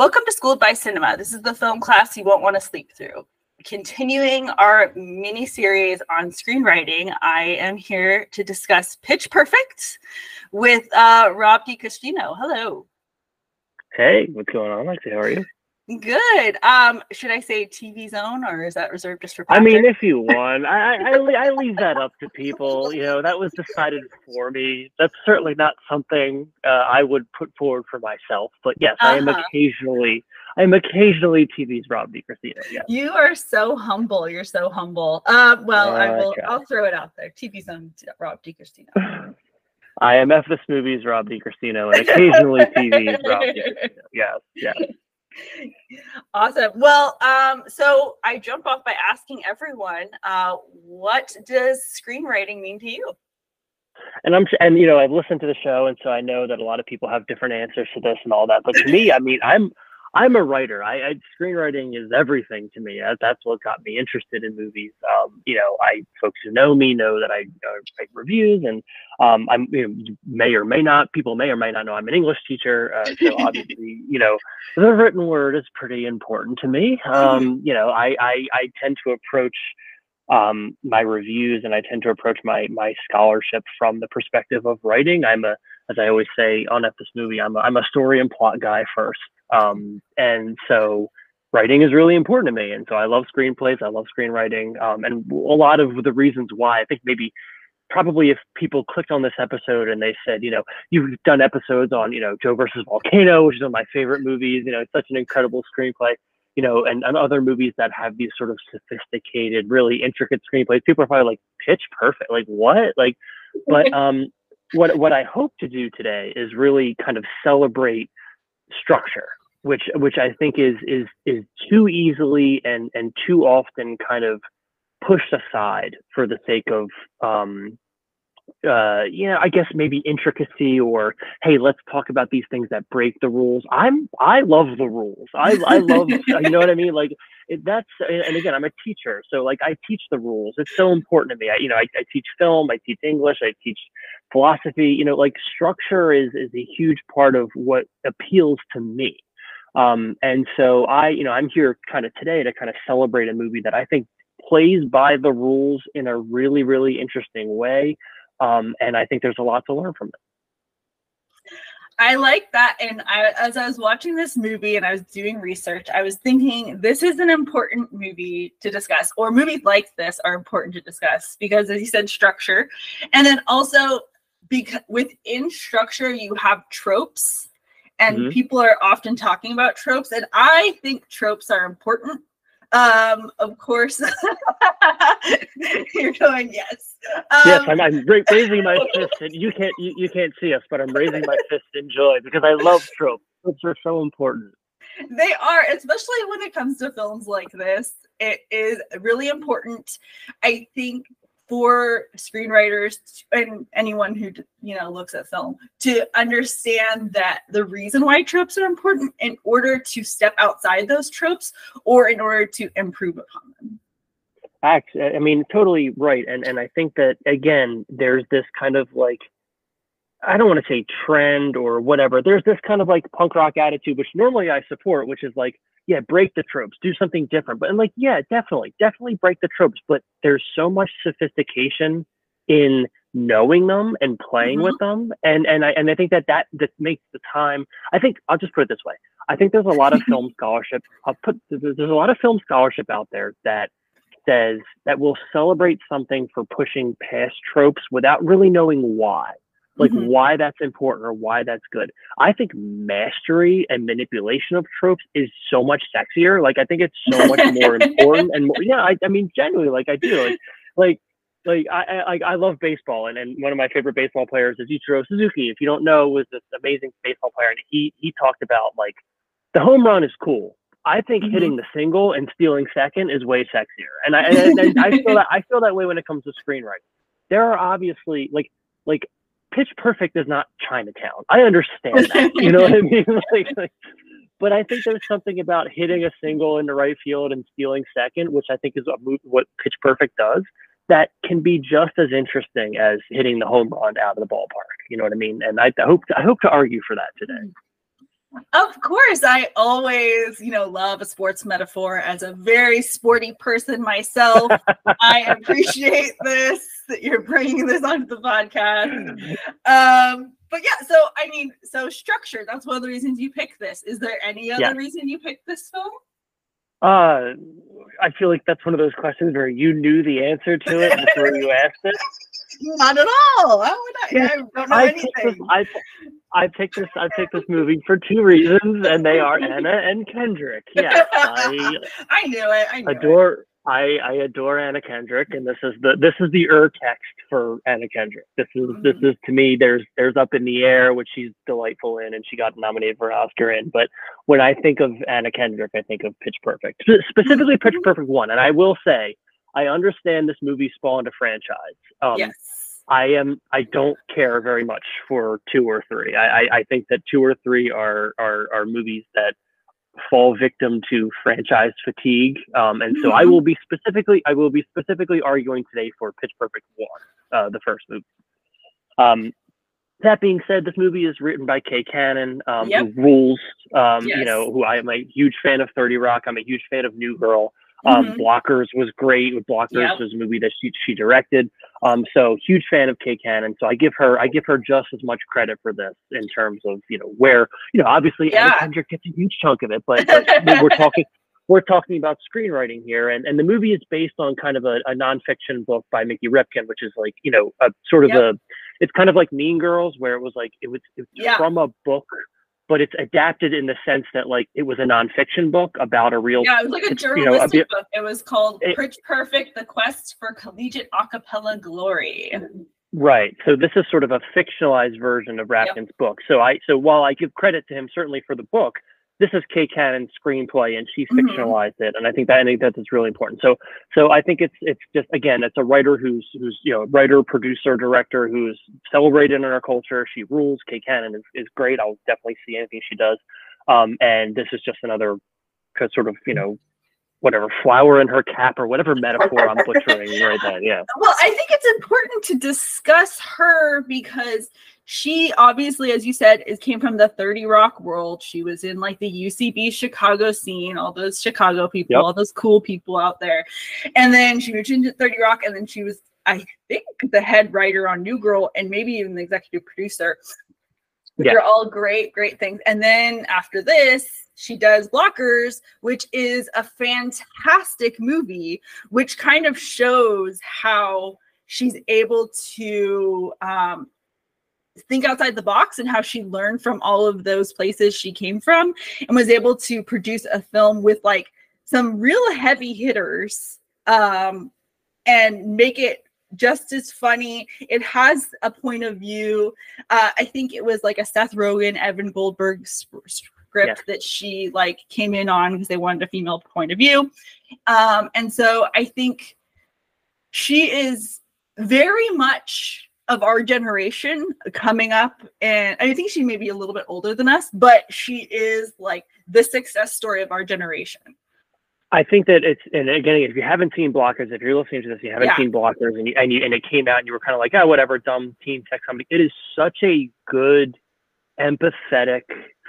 Welcome to Schooled by Cinema. This is the film class you won't want to sleep through. Continuing our mini series on screenwriting, I am here to discuss Pitch Perfect with uh, Rob DiCristino. Hello. Hey, what's going on, Lexi? How are you? Good. Um, should I say TV's own or is that reserved just for? Patrick? I mean, if you want, I, I I leave that up to people. You know, that was decided for me. That's certainly not something uh, I would put forward for myself. But yes, uh-huh. I am occasionally. I am occasionally TV's Rob DiCristino. Yes. You are so humble. You're so humble. Uh, well, uh, I will. I'll throw it out there. TV's own Rob am F this movie's Rob DiCristino and occasionally TV's Rob DiCristino. Yes, yes awesome. Well, um, so I jump off by asking everyone, uh, what does screenwriting mean to you? And I'm and you know I've listened to the show, and so I know that a lot of people have different answers to this and all that. But to me, I mean, I'm I'm a writer. I, I screenwriting is everything to me. That's what got me interested in movies. Um, you know, I folks who know me know that I uh, write reviews, and um, I'm you know, may or may not people may or may not know I'm an English teacher. Uh, so obviously, you know, the written word is pretty important to me. Um, you know, I, I I tend to approach um, my reviews and I tend to approach my my scholarship from the perspective of writing. I'm a as I always say on F this movie, I'm a, I'm a story and plot guy first. Um, and so writing is really important to me. And so I love screenplays. I love screenwriting. Um, and a lot of the reasons why I think maybe probably if people clicked on this episode and they said, you know, you've done episodes on, you know, Joe versus Volcano, which is one of my favorite movies, you know, it's such an incredible screenplay, you know, and, and other movies that have these sort of sophisticated, really intricate screenplays. People are probably like pitch perfect. Like what? Like, but um what what I hope to do today is really kind of celebrate structure which which I think is is is too easily and and too often kind of pushed aside for the sake of um uh yeah i guess maybe intricacy or hey let's talk about these things that break the rules. I'm i love the rules. I i love you know what i mean? Like it, that's and again i'm a teacher so like i teach the rules it's so important to me i you know I, I teach film i teach english i teach philosophy you know like structure is is a huge part of what appeals to me um, and so I, you know, I'm here kind of today to kind of celebrate a movie that I think plays by the rules in a really, really interesting way. Um, and I think there's a lot to learn from it. I like that. And I, as I was watching this movie and I was doing research, I was thinking this is an important movie to discuss, or movies like this are important to discuss because, as you said, structure. And then also, because within structure, you have tropes and mm-hmm. people are often talking about tropes and i think tropes are important um of course. You're going yes. Um, yes i'm, I'm raising my fist and you can't you, you can't see us but i'm raising my fist in joy because i love tropes. Tropes are so important. They are especially when it comes to films like this. It is really important. I think for screenwriters and anyone who you know looks at film to understand that the reason why tropes are important in order to step outside those tropes or in order to improve upon them. I mean totally right. And and i think that again there's this kind of like i don't want to say trend or whatever. There's this kind of like punk rock attitude which normally i support which is like yeah, break the tropes, do something different. But and like, yeah, definitely, definitely break the tropes. But there's so much sophistication in knowing them and playing mm-hmm. with them, and and I and I think that that that makes the time. I think I'll just put it this way. I think there's a lot of film scholarship. I'll put there's a lot of film scholarship out there that says that will celebrate something for pushing past tropes without really knowing why like mm-hmm. why that's important or why that's good. I think mastery and manipulation of tropes is so much sexier. Like I think it's so much more important and more, yeah, I, I mean genuinely like I do like like like I, I I love baseball and, and one of my favorite baseball players is Ichiro Suzuki. If you don't know, was this amazing baseball player and he he talked about like the home run is cool. I think mm-hmm. hitting the single and stealing second is way sexier. And I and, and I feel that I feel that way when it comes to screenwriting. There are obviously like like Pitch Perfect is not Chinatown. I understand that. You know what I mean? Like, like, but I think there's something about hitting a single in the right field and stealing second, which I think is what Pitch Perfect does, that can be just as interesting as hitting the home run out of the ballpark. You know what I mean? And I, I hope to, I hope to argue for that today. Mm-hmm. Of course, I always, you know, love a sports metaphor as a very sporty person myself. I appreciate this that you're bringing this onto the podcast. Um, but yeah, so I mean, so structure, that's one of the reasons you picked this. Is there any other yeah. reason you picked this film? Uh, I feel like that's one of those questions where you knew the answer to it before you asked it. Not at all. How would I? I don't know I anything. Picked this, I, I picked this. I picked this movie for two reasons, and they are Anna and Kendrick. Yes, I. I knew it. I knew adore. It. I, I adore Anna Kendrick, and this is the this is the ur text for Anna Kendrick. This is mm-hmm. this is to me. There's there's up in the air, which she's delightful in, and she got nominated for an Oscar in. But when I think of Anna Kendrick, I think of Pitch Perfect, specifically Pitch mm-hmm. Perfect one. And I will say, I understand this movie spawned a franchise. Um, yes. I am. I don't care very much for two or three. I, I, I think that two or three are are are movies that fall victim to franchise fatigue. Um, and so I mm-hmm. will be specifically, I will be specifically arguing today for Pitch Perfect one, uh, the first movie. Um, that being said, this movie is written by Kay Cannon, um, yep. who rules. Um, yes. You know, who I am a huge fan of Thirty Rock. I'm a huge fan of New Girl. Um, mm-hmm. Blockers was great. With Blockers yep. was a movie that she she directed. Um, so huge fan of Kay Cannon. So I give her I give her just as much credit for this in terms of you know where you know obviously yeah. Kendrick gets a huge chunk of it, but, but we're talking we're talking about screenwriting here, and and the movie is based on kind of a, a nonfiction book by Mickey Rapkin, which is like you know a sort of yep. a it's kind of like Mean Girls, where it was like it was, it was yeah. from a book but it's adapted in the sense that like it was a nonfiction book about a real yeah it was like a journalistic you know, a book. It was called it, pitch perfect the quest for collegiate acapella glory. Right. So this is sort of a fictionalized version of Rapkin's yep. book. So i so while i give credit to him certainly for the book this is Kay Cannon's screenplay, and she mm-hmm. fictionalized mm-hmm. it, and I think that I think that's really important. So, so I think it's it's just again, it's a writer who's who's you know writer, producer, director who's celebrated in our culture. She rules. Kay Cannon is, is great. I'll definitely see anything she does. Um, and this is just another sort of you know whatever flower in her cap or whatever metaphor I'm butchering right then. Yeah. Well, I think it's important to discuss her because she obviously, as you said, is came from the 30 Rock world. She was in like the UCB Chicago scene, all those Chicago people, yep. all those cool people out there. And then she moved into 30 Rock, and then she was, I think, the head writer on New Girl and maybe even the executive producer. Yeah. are all great, great things. And then after this, she does Blockers, which is a fantastic movie, which kind of shows how she's able to um, think outside the box and how she learned from all of those places she came from and was able to produce a film with like some real heavy hitters um, and make it just as funny. It has a point of view. Uh, I think it was like a Seth Rogen, Evan Goldberg script yeah. that she like came in on because they wanted a female point of view. Um, and so I think she is very much of our generation coming up and I think she may be a little bit older than us, but she is like the success story of our generation. I think that it's and again if you haven't seen blockers, if you're listening to this, you haven't yeah. seen blockers and you, and you and it came out and you were kind of like, oh whatever, dumb teen tech comedy. It is such a good, empathetic,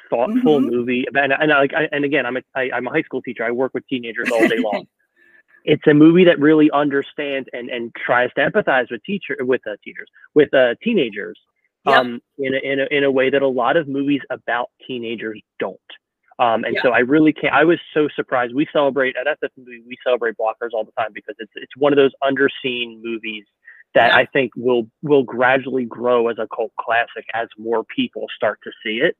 thoughtful mm-hmm. movie. And and like and again, I'm a I, I'm a high school teacher. I work with teenagers all day long. It's a movie that really understands and and tries to empathize with teacher with uh, teachers with uh, teenagers yep. um in a, in a in a way that a lot of movies about teenagers don't. Um, and yep. so I really can't. I was so surprised. We celebrate at movie. We celebrate blockers all the time because it's it's one of those underseen movies that. I think will will gradually grow as a cult classic as more people start to see it.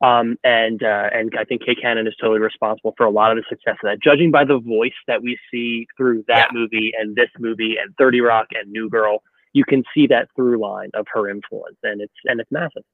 Um, and uh, and I think Kay Cannon is totally responsible for a lot of the success of that. Judging by the voice that we see through that yeah. movie and this movie and Thirty Rock and New Girl, you can see that through line of her influence, and it's and it's massive.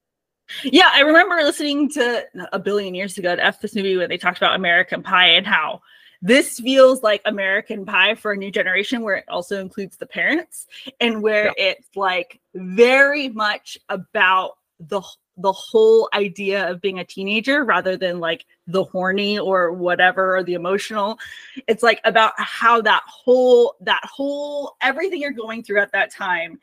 Yeah, I remember listening to a billion years ago to F this movie when they talked about American Pie and how this feels like American Pie for a new generation, where it also includes the parents and where yeah. it's like very much about the the whole idea of being a teenager rather than like the horny or whatever or the emotional it's like about how that whole that whole everything you're going through at that time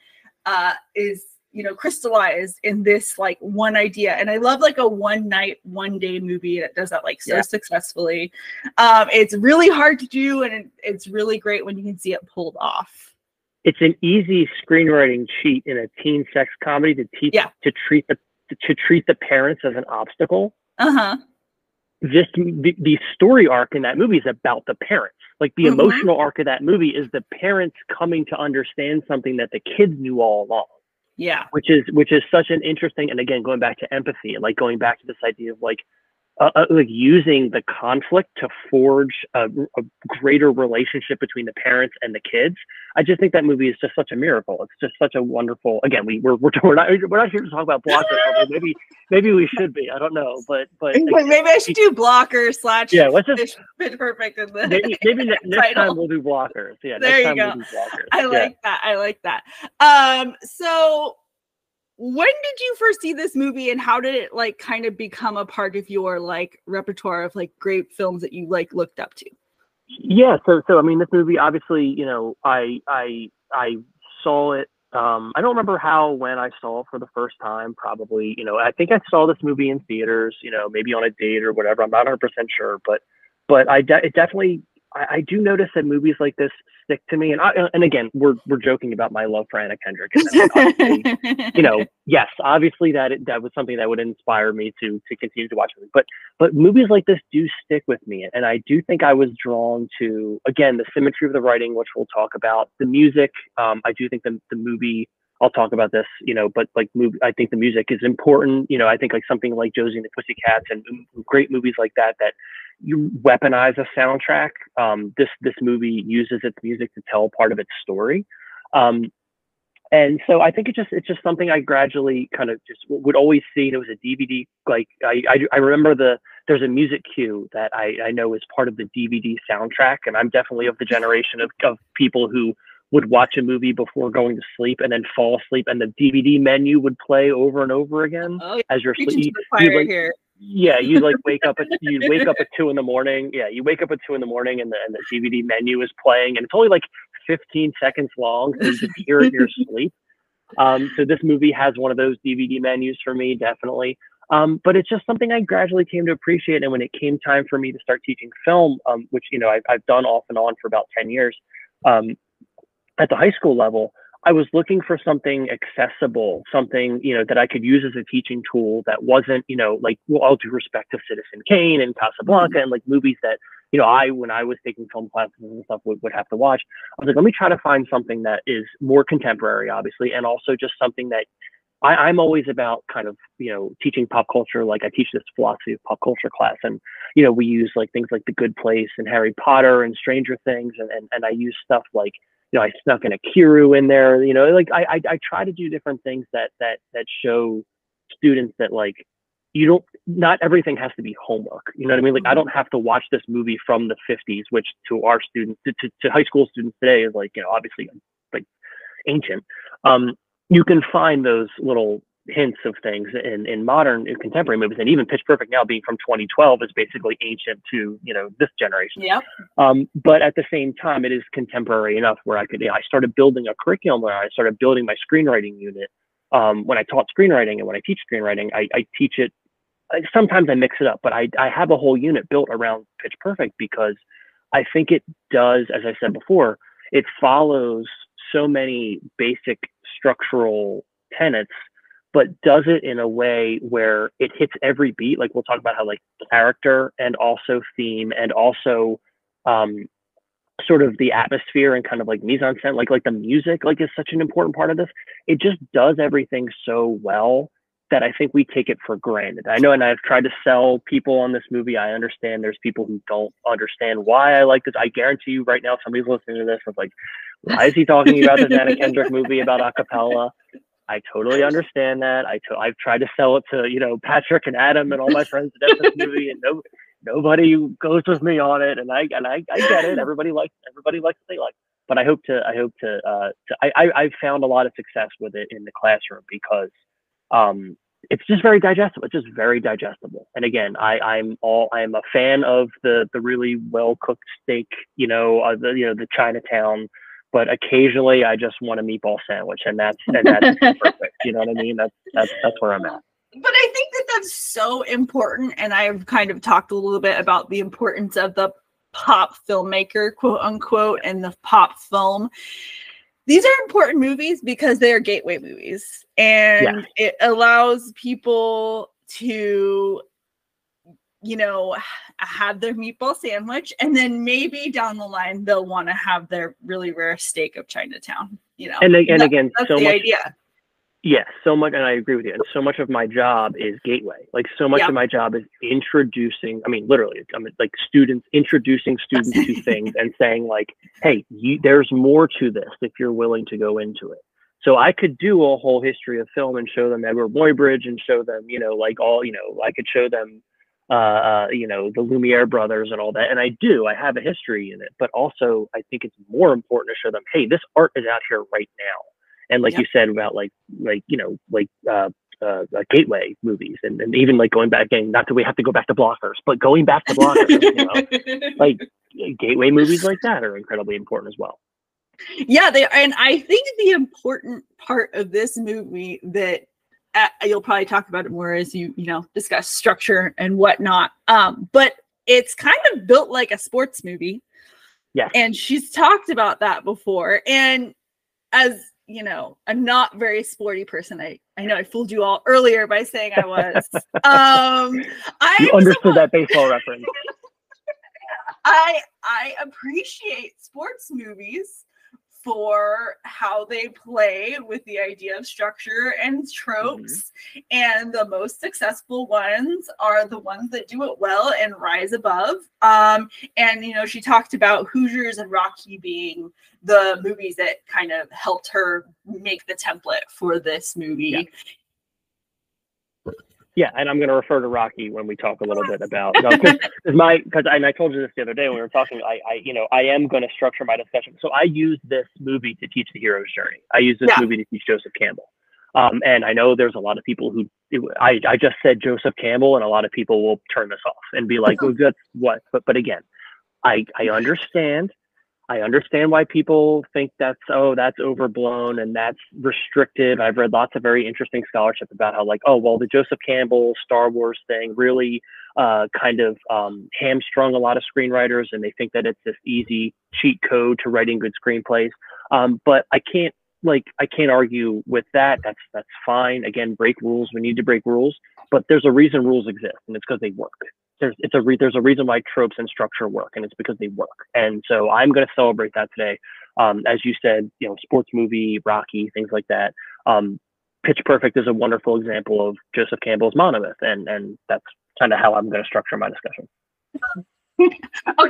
uh is you know crystallized in this like one idea and i love like a one night one day movie that does that like so yeah. successfully um it's really hard to do and it's really great when you can see it pulled off it's an easy screenwriting cheat in a teen sex comedy to teach yeah. to treat the to treat the parents as an obstacle. Uh-huh. Just the, the story arc in that movie is about the parents. Like the mm-hmm. emotional arc of that movie is the parents coming to understand something that the kids knew all along. Yeah. Which is which is such an interesting and again going back to empathy and like going back to this idea of like uh, uh, like using the conflict to forge a, a, greater relationship between the parents and the kids. I just think that movie is just such a miracle. It's just such a wonderful. Again, we we're we're, we're not we're not here to talk about blockers. maybe maybe we should be. I don't know, but but again, maybe I should do blockers slash yeah. Let's just Pitch Perfect in the maybe maybe next time we'll do blockers. Yeah, there you go. We'll I like yeah. that. I like that. Um, so when did you first see this movie and how did it like kind of become a part of your like repertoire of like great films that you like looked up to? Yeah so so i mean this movie obviously you know i i i saw it um i don't remember how when i saw it for the first time probably you know i think i saw this movie in theaters you know maybe on a date or whatever i'm not 100% sure but but i de- it definitely I, I, do notice that movies like this stick to me. And I, and again, we're we're joking about my love for Anna Kendrick. you know, yes, obviously that that was something that would inspire me to to continue to watch movies. But but movies like this do stick with me, and I do think I was drawn to again the symmetry of the writing, which we'll talk about, the music. Um, I do think the the movie. I'll talk about this, you know, but like I think the music is important. You know, I think like something like Josie and the Pussycats and great movies like that that you weaponize a soundtrack. Um, this this movie uses its music to tell part of its story, um, and so I think it just it's just something I gradually kind of just would always see. It was a DVD. Like I, I, I remember the there's a music cue that I, I know is part of the DVD soundtrack, and I'm definitely of the generation of, of people who would watch a movie before going to sleep and then fall asleep, and the DVD menu would play over and over again oh, as you're sleeping. Like, here yeah, you like wake up at you wake up at two in the morning. Yeah, you wake up at two in the morning and the and the DVD menu is playing and it's only like 15 seconds long, so you just hear it in your sleep. Um, so this movie has one of those DVD menus for me, definitely. Um, but it's just something I gradually came to appreciate. And when it came time for me to start teaching film, um, which you know I've, I've done off and on for about 10 years, um, at the high school level, I was looking for something accessible, something, you know, that I could use as a teaching tool that wasn't, you know, like well, all due respect to Citizen Kane and Casablanca and like movies that, you know, I, when I was taking film classes and stuff would, would have to watch. I was like, let me try to find something that is more contemporary, obviously, and also just something that I, I'm always about kind of, you know, teaching pop culture. Like I teach this philosophy of pop culture class and, you know, we use like things like The Good Place and Harry Potter and Stranger Things. And, and, and I use stuff like, you know, I snuck in a Kiru in there. You know, like I, I, I try to do different things that that that show students that like you don't not everything has to be homework you know what i mean like i mm-hmm. don't have to watch this movie from the 50s which to our students to, to, to high school students today is like you know obviously like ancient um you can find those little hints of things in, in modern in contemporary movies and even pitch perfect now being from 2012 is basically ancient to you know this generation. Yeah um, but at the same time it is contemporary enough where i could you know, i started building a curriculum where i started building my screenwriting unit. Um, when i taught screenwriting and when i teach screenwriting i, I teach it sometimes i mix it up but I, I have a whole unit built around pitch perfect because i think it does as i said before it follows so many basic structural tenets but does it in a way where it hits every beat. Like we'll talk about how like character and also theme and also um, sort of the atmosphere and kind of like mise en scène, like like the music, like is such an important part of this. It just does everything so well that I think we take it for granted. I know, and I've tried to sell people on this movie. I understand there's people who don't understand why I like this. I guarantee you right now, somebody's listening to this is like, why is he talking about this Anna Kendrick movie about acapella? I totally understand that. I to, I've tried to sell it to you know Patrick and Adam and all my friends at this movie, and no nobody goes with me on it. And I and I, I get it. Everybody likes everybody likes what they like. But I hope to I hope to uh to, I, I I've found a lot of success with it in the classroom because um it's just very digestible. It's just very digestible. And again, I, I'm all I'm a fan of the the really well cooked steak. You know, uh, the you know the Chinatown but occasionally I just want a meatball sandwich, and that's and that's perfect. You know what I mean? That's that's that's where I'm at. But I think that that's so important, and I've kind of talked a little bit about the importance of the pop filmmaker, quote unquote, and the pop film. These are important movies because they are gateway movies, and yeah. it allows people to you know, have their meatball sandwich, and then maybe down the line they'll want to have their really rare steak of Chinatown. You know, and, and that, again, that's so the much, idea. Yeah, so much, and I agree with you. And so much of my job is gateway. Like so much yep. of my job is introducing. I mean, literally, I mean, like students introducing students to things and saying like, "Hey, you, there's more to this if you're willing to go into it." So I could do a whole history of film and show them Edward Muybridge and show them, you know, like all, you know, I could show them uh, uh, you know, the Lumiere brothers and all that. And I do, I have a history in it, but also I think it's more important to show them, hey, this art is out here right now. And like yep. you said about like, like, you know, like, uh, uh, uh, gateway movies and, and even like going back again, not that we have to go back to blockers, but going back to blockers, you know, like gateway movies like that are incredibly important as well. Yeah, they and I think the important part of this movie that you'll probably talk about it more as you you know discuss structure and whatnot. Um, but it's kind of built like a sports movie. Yeah. And she's talked about that before. And as you know, a not very sporty person. I I know I fooled you all earlier by saying I was. um I You understood that baseball reference. I I appreciate sports movies for how they play with the idea of structure and tropes. Mm-hmm. And the most successful ones are the ones that do it well and rise above. Um, and, you know, she talked about Hoosiers and Rocky being the movies that kind of helped her make the template for this movie. Yeah. Yeah, and I'm going to refer to Rocky when we talk a little bit about because no, my because and I told you this the other day when we were talking. I, I you know I am going to structure my discussion. So I use this movie to teach the hero's journey. I use this yeah. movie to teach Joseph Campbell. Um, and I know there's a lot of people who I, I just said Joseph Campbell, and a lot of people will turn this off and be like, "Well, that's what." But but again, I I understand I understand why people think that's oh that's overblown and that's restrictive. I've read lots of very interesting scholarship about how like oh well the Joseph Campbell Star Wars thing really uh, kind of um, hamstrung a lot of screenwriters and they think that it's this easy cheat code to writing good screenplays. Um, but I can't like I can't argue with that. That's that's fine. Again, break rules. We need to break rules, but there's a reason rules exist, and it's because they work there's it's a re- there's a reason why tropes and structure work, and it's because they work. And so I'm going to celebrate that today. Um, as you said, you know, sports movie, Rocky, things like that. Um, Pitch Perfect is a wonderful example of Joseph Campbell's monomyth, and and that's kind of how I'm going to structure my discussion. okay,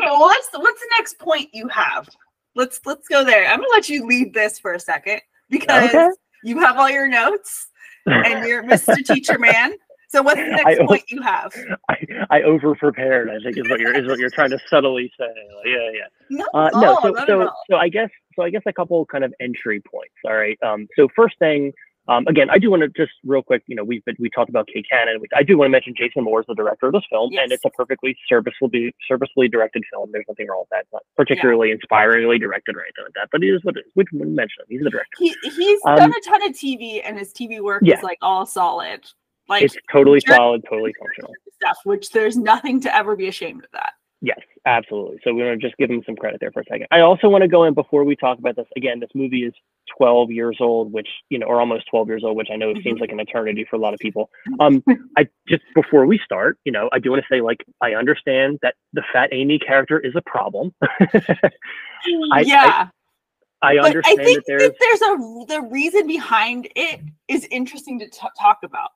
well, what's what's the next point you have? Let's let's go there. I'm gonna let you lead this for a second because okay. you have all your notes and you're Mr. Teacher Man. So what's the next I, point you have? I, I over prepared. I think is what you're is what you're trying to subtly say. Like, yeah, yeah. No, uh, no. So so so I guess so I guess a couple kind of entry points. All right. Um. So first thing. Um, again, I do want to just real quick, you know, we've been, we talked about Kay Cannon. I do want to mention Jason Moore is the director of this film, yes. and it's a perfectly serviceably serviceably directed film. There's nothing wrong with that. It's not particularly yeah. inspiringly directed or anything like that, but it is what it is. We mention him. He's the director. He, he's um, done a ton of TV, and his TV work yeah. is like all solid. Like it's totally solid, totally functional stuff. Which there's nothing to ever be ashamed of that. Yes, absolutely. So we want to just give them some credit there for a second. I also want to go in before we talk about this. Again, this movie is 12 years old, which you know, or almost 12 years old, which I know it seems mm-hmm. like an eternity for a lot of people. Um, I just before we start, you know, I do want to say like I understand that the fat Amy character is a problem. I, yeah. I, I understand I think that there's, that there's a the reason behind it is interesting to t- talk about.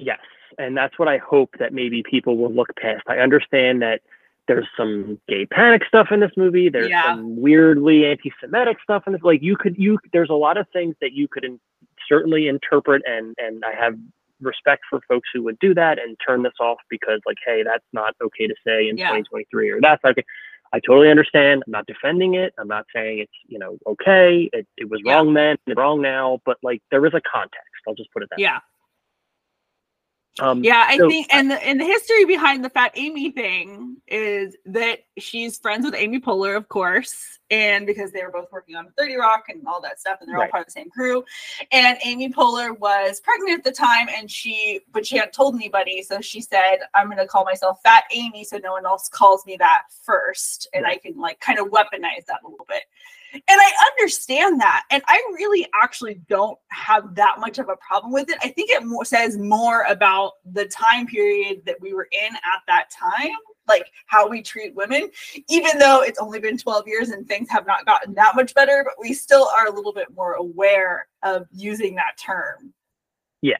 Yes, and that's what I hope that maybe people will look past. I understand that there's some gay panic stuff in this movie. There's yeah. some weirdly anti-Semitic stuff in this. Like you could, you there's a lot of things that you could in, certainly interpret, and and I have respect for folks who would do that and turn this off because like, hey, that's not okay to say in yeah. 2023, or that's okay. I totally understand. I'm not defending it. I'm not saying it's you know okay. It, it was yeah. wrong then, wrong now. But like there is a context. I'll just put it that. Yeah. Um, yeah, I so- think, and the, and the history behind the Fat Amy thing is that she's friends with Amy Poehler, of course, and because they were both working on 30 Rock and all that stuff, and they're all part of the same crew. And Amy Poehler was pregnant at the time, and she, but she hadn't told anybody, so she said, "I'm going to call myself Fat Amy, so no one else calls me that first, and I can like kind of weaponize that a little bit." And I understand that. And I really actually don't have that much of a problem with it. I think it more says more about the time period that we were in at that time, like how we treat women, even though it's only been 12 years and things have not gotten that much better, but we still are a little bit more aware of using that term. yeah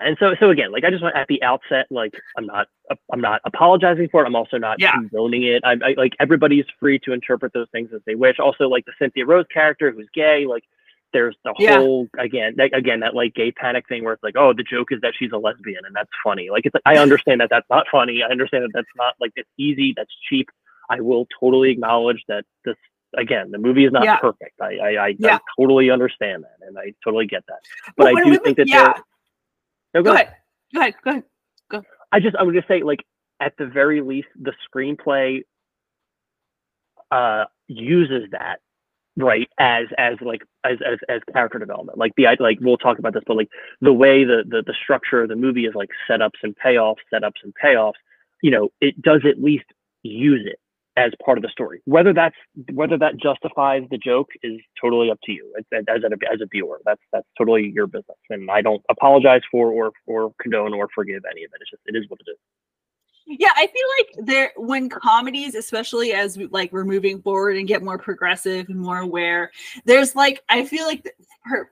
and so so again like i just want at the outset like i'm not i'm not apologizing for it i'm also not Yeah. condoning it I, I like everybody's free to interpret those things as they wish also like the cynthia rose character who's gay like there's the Yeah. whole again that, again that like gay panic thing where it's like oh the joke is that she's a lesbian and that's funny like it's like i understand that that's not funny i understand that that's not like it's easy that's cheap i will totally acknowledge that this again the movie is not Yeah. perfect I I, I, Yeah. I totally understand that and i totally get that but Well, i do think that yeah. there No, Go ahead. Go ahead. Go ahead. I just I would just say like at the very least the screenplay uh uses that right as as like as as, as character development like the like we'll talk about this but like the way the, the the structure of the movie is like setups and payoffs setups and payoffs you know it does at least use it as part of the story. Whether that's whether that justifies the joke is totally up to you as, as, a, as a viewer. That's that's totally your business and i don't apologize for or or condone or forgive any of it. It's just it is what it is. Yeah, I feel like there when comedies, especially as we, like we're moving forward and get more progressive and more aware, there's like I feel like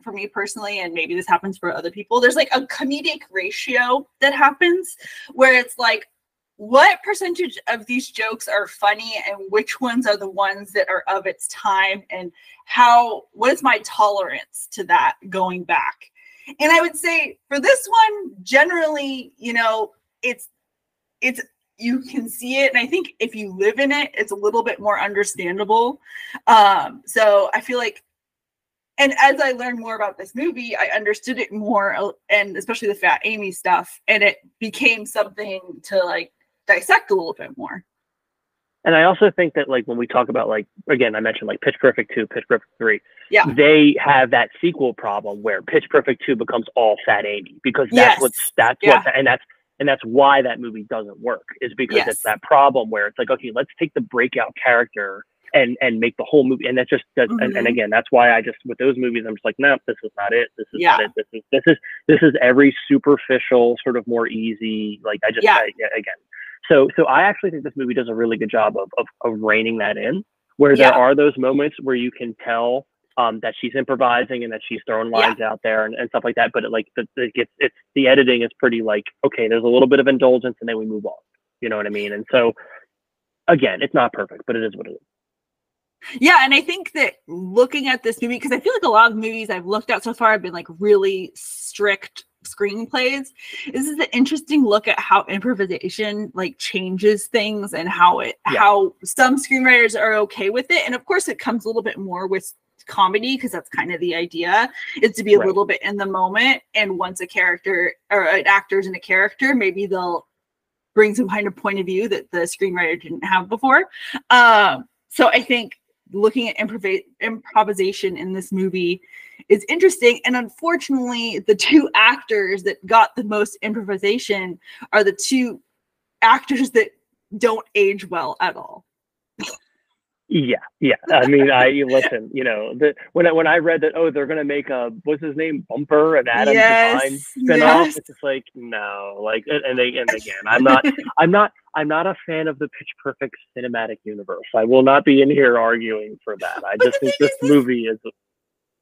for me personally, and maybe this happens for other people, there's like a comedic ratio that happens where it's like what percentage of these jokes are funny and which ones are the ones that are of its time? And how what is my tolerance to that going back? And i would say for this one generally you know it's it's you can see it. And i think if you live in it it's a little bit more understandable. Um so i feel like and as i learned more about this movie i understood it more and especially the fat amy stuff and it became something to like dissect a little bit more And I also think that like when we talk about like again, I mentioned like Pitch Perfect two, Pitch Perfect three. Yeah. They have that sequel problem where Pitch Perfect two becomes all Fat Amy because that's Yes. what's that's Yeah. what and that's and that's why that movie doesn't work is because Yes. it's that problem where it's like okay, let's take the breakout character and and make the whole movie and that just does and, and Mhm. again that's why I just with those movies I'm just like no this is not it this is Yeah. not it this is this is this is every superficial sort of more easy like I just Yeah. I, yeah, again so so I actually think this movie does a really good job of of, of reining that in, where there are those moments where you can tell um, that she's improvising and that she's throwing lines out there and, and stuff like that. But it, like the, the it's it's the editing is pretty like okay, there's a little bit of indulgence and then we move on. You know what I mean? And so again, it's not perfect, but it is what it is. Yeah, and I think that looking at this movie, because I feel like a lot of movies I've looked at so far have been like really strict screenplays. This is an interesting look at how improvisation like changes things and how it Yeah. how some screenwriters are okay with it. And of course it comes a little bit more with comedy because that's kind of the idea is to be a Right. little bit in the moment and once a character or an actor's in a character maybe they'll bring some kind of point of view that the screenwriter didn't have before um so i think looking at improv- improvisation in this movie is interesting. And unfortunately the two actors that got the most improvisation are the two actors that don't age well at all Yeah, yeah. I mean, I listen. You know, the, when I, when I read that, oh, they're gonna make a what's his name, Bumper, and Adam Devine spinoff. yes. It's just like no, like, and, they and again, I'm not, I'm not, I'm not a fan of the Pitch Perfect cinematic universe. I will not be in here arguing for that. I But just think this is, movie is.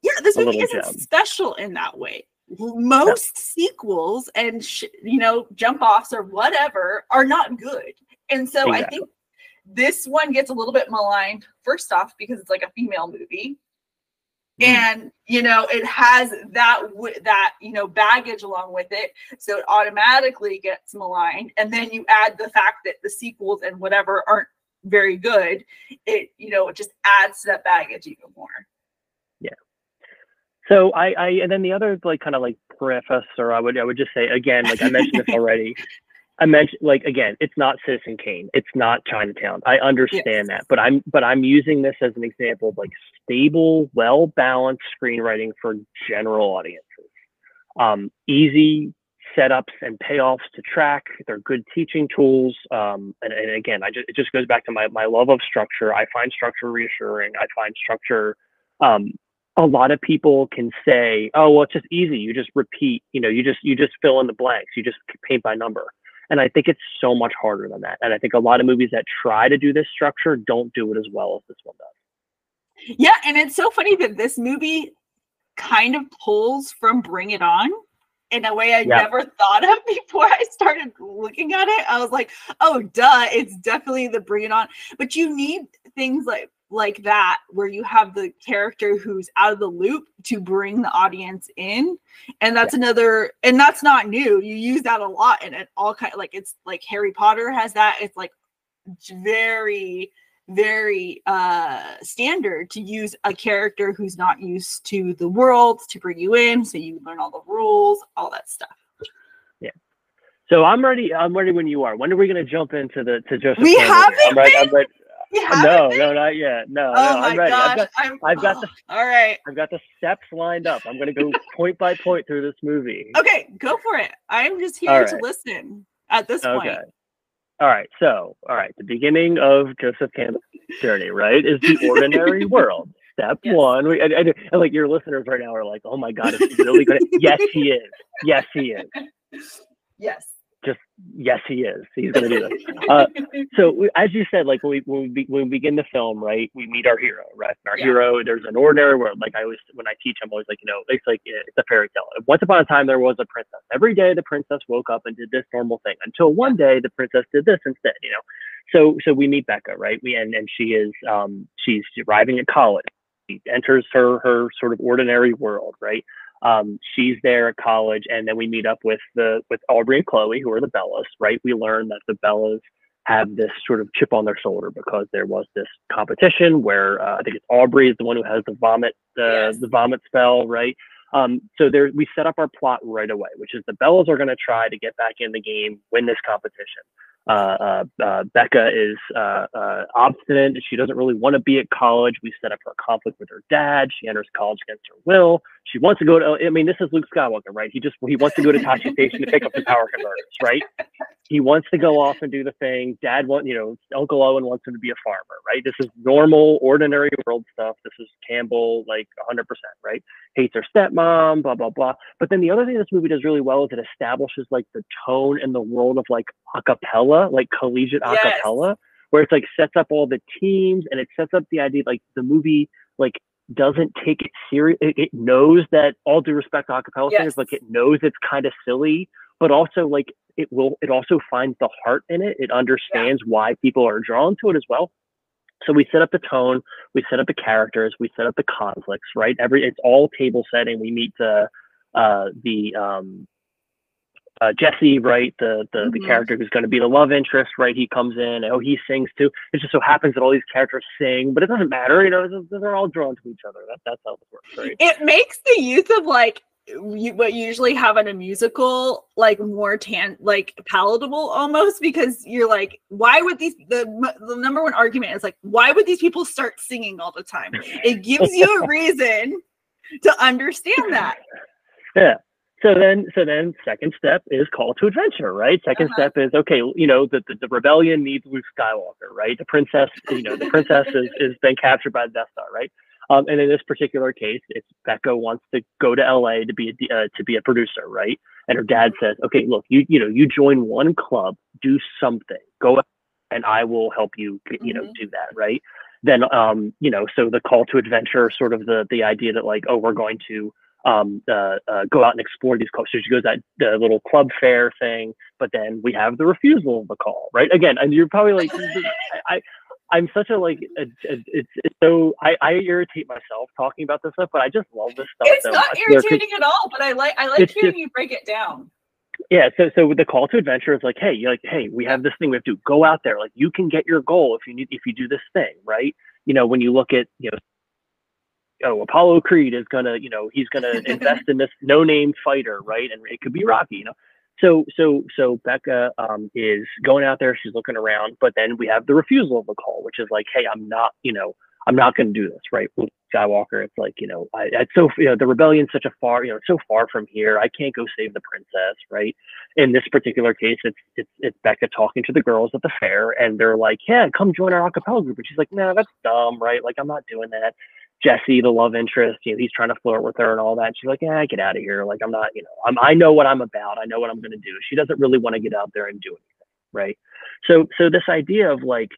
Yeah, this a movie isn't gem. special in that way. Most sequels and sh- you know jump offs or whatever are not good, and so I think this one gets a little bit maligned. First off, because it's like a female movie, Mm. and you know it has that w- that you know baggage along with it, so it automatically gets maligned. And then you add the fact that the sequels and whatever aren't very good. It you know it just adds to that baggage even more. Yeah. So I, I and then the other like kind of like preface, or I would I would just say again, like I mentioned this already. I mentioned like again, it's not Citizen Kane, it's not Chinatown. I understand yes. that, but I'm but I'm using this as an example of like stable, well balanced screenwriting for general audiences. Um, easy setups and payoffs to track. They're good teaching tools. Um, and, and again, I just, it just goes back to my my love of structure. I find structure reassuring. I find structure um, a lot of people can say, "Oh, well, it's just easy. You just repeat. You know, you just you just fill in the blanks. You just paint by number." And I think it's so much harder than that. And I think a lot of movies that try to do this structure don't do it as well as this one does. Yeah, and it's so funny that this movie kind of pulls from Bring It On in a way I yeah. never thought of before I started looking at it. I was like, oh, duh, it's definitely the Bring It On. But you need things like like that where you have the character who's out of the loop to bring the audience in. And that's yeah. another and that's not new. You use that a lot and it all kind of like it's like harry potter has that. It's like very very uh standard to use a character who's not used to the world to bring you in so you learn all the rules all that stuff. Yeah. So i'm ready i'm ready when you are. When are we going to jump into the to joseph we haven't I'm ready, I'm ready. No, no, not yet. No, oh no, I'm ready. Gosh, I've got, I'm, I've got oh, the all right. I've got the steps lined up. I'm gonna go point by point through this movie. Okay, go for it. I'm just here right. to listen at this okay. point. All right. So, all right. The beginning of Joseph Campbell's journey, right, is the ordinary world. Step yes. one. We, and, and, and, like your listeners right now are like, "Oh my God, is he really good?" yes, he is. Yes, he is. Yes just yes, he is. He's going to do this. Uh, so as you said, like when we when we, be, when we begin the film, right, we meet our hero, right? our yeah. hero, there's an ordinary world. Like I always when I teach, I'm always like, you know, it's like it's a fairy tale. Once upon a time, there was a princess. Every day, the princess woke up and did this normal thing until one day, the princess did this instead. You know, so so we meet Becca, right? We and and she is um she's arriving at college. She enters her her sort of ordinary world, right? Um, she's there at college, and then we meet up with the with Aubrey and Chloe, who are the Bellas. Right? We learn that the Bellas have this sort of chip on their shoulder because there was this competition where uh, I think it's Aubrey is the one who has the vomit the yes. the vomit spell, right? Um, so there we set up our plot right away, which is the Bellas are going to try to get back in the game, win this competition. Uh, uh, uh, Becca is uh, uh, obstinate. She doesn't really want to be at college. We set up her conflict with her dad. She enters college against her will. She wants to go to. I mean, this is Luke Skywalker, right? He just he wants to go to Tosche Station to pick up the power converters, right? He wants to go off and do the thing. Dad want you know Uncle Owen wants him to be a farmer, right? This is normal, ordinary world stuff. This is Campbell, like 100%, right? Hates her stepmom, blah blah blah. But then the other thing this movie does really well is it establishes like the tone and the world of like acapella like collegiate yes. acapella, where it's like sets up all the teams and it sets up the idea like the movie like doesn't take it serious. It, it, knows that all due respect to acapella yes. singers, like it knows it's kind of silly, but also like it will. It also finds the heart in it. It understands yeah. why people are drawn to it as well. So we set up the tone, we set up the characters, we set up the conflicts, right? Every it's all table setting. We meet the uh, the um, uh, Jesse, right, the the, mm-hmm. the character who's going to be the love interest, right? He comes in, oh, he sings too. It just so happens that all these characters sing, but it doesn't matter, you know. They're all drawn to each other. That, that's how it works, right? It makes the use of like you, what you usually have in a musical like more tan like palatable almost because you're like why would these the the number one argument is like why would these people start singing all the time it gives you a reason to understand that yeah so then so then second step is call to adventure right? 2nd uh-huh. step is okay you know the, the, the, rebellion needs luke skywalker right? The princess you know the princess is, is been captured by the death star right? Um, and in this particular case it's becca wants to go to la to be a uh, to be a producer right? And her dad says okay look you you know you join one club do something. Go and i will help you you know mm-hmm. do that right? Then um you know so the call to adventure sort of the the idea that like oh we're going to um, uh, uh, go out and explore these clubs. So she goes that the little club fair thing, but then we have the refusal of the call, right? Again, and you're probably like, I, I'm such a like, a, a, it's, it's so I, I irritate myself talking about this stuff, but I just love this stuff. It's so not much. irritating at all, but I like I like hearing just, you break it down. Yeah, so so with the call to adventure is like, hey, you're like, hey, we have this thing we have to go out there. Like you can get your goal if you need if you do this thing, right? You know, when you look at you know oh, Apollo Creed is gonna, you know, he's gonna invest in this no-name fighter, right? And it could be Rocky, you know. So, so, so Becca um, is going out there. She's looking around, but then we have the refusal of the call, which is like, hey, I'm not, you know, I'm not going to do this, right? With Skywalker, it's like, you know, I, it's so, you know, the rebellion's such a far, you know, so far from here. I can't go save the princess, right? In this particular case, it's it's it's Becca talking to the girls at the fair, and they're like, yeah, come join our acapella group, and she's like, no, nah, that's dumb, right? Like, I'm not doing that. Jesse, the love interest, you know, he's trying to flirt with her and all that. She's like, yeah, get out of here. Like, I'm not, you know, I'm, I know what I'm about. I know what I'm going to do. She doesn't really want to get out there and do anything, right? So, so this idea of like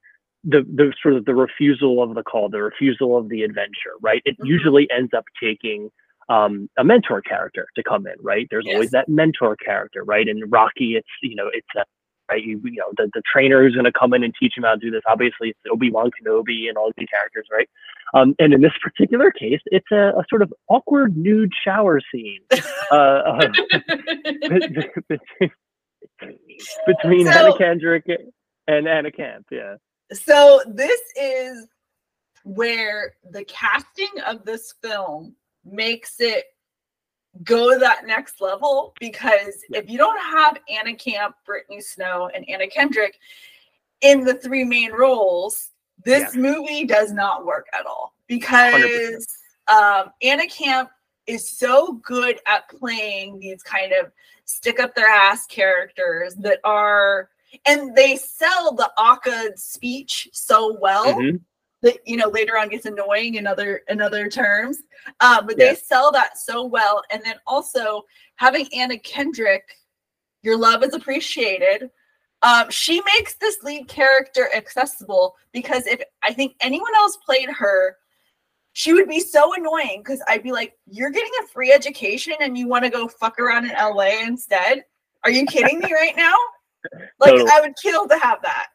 the the sort of the refusal of the call, the refusal of the adventure, right? It mm-hmm. usually ends up taking um, a mentor character to come in, right? There's yes. always that mentor character, right? In Rocky, it's you know, it's a right? You, you know, the, the trainer who's going to come in and teach him how to do this. Obviously, it's Obi-Wan Kenobi and all these characters, right? Um, and in this particular case, it's a, a sort of awkward nude shower scene uh, uh, between so, Anna Kendrick and Anna Camp. Yeah. So this is where the casting of this film makes it go to that next level because if you don't have Anna Camp, Brittany Snow, and Anna Kendrick in the three main roles, this yeah. movie does not work at all because um, Anna Camp is so good at playing these kind of stick up their ass characters that are and they sell the aca speech so well mm-hmm that you know later on gets annoying in other in other terms. Um, but yeah. they sell that so well. And then also having anna kendrick your love is appreciated. Um, she makes this lead character accessible because if i think anyone else played her she would be so annoying because i'd be like you're getting a free education and you want to go fuck around in la instead? Are you kidding me right now? Like totally. i would kill to have that.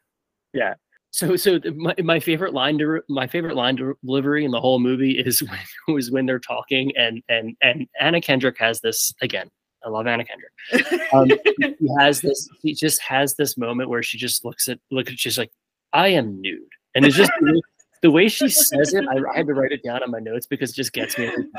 Yeah so, so my, my favorite line to my favorite line delivery in the whole movie is when was when they're talking and and and Anna Kendrick has this again. I love Anna Kendrick. Um, she has this. She just has this moment where she just looks at look. She's like, "I am nude," and it's just the way she says it, I, I, had to write it down on my notes because it just gets me.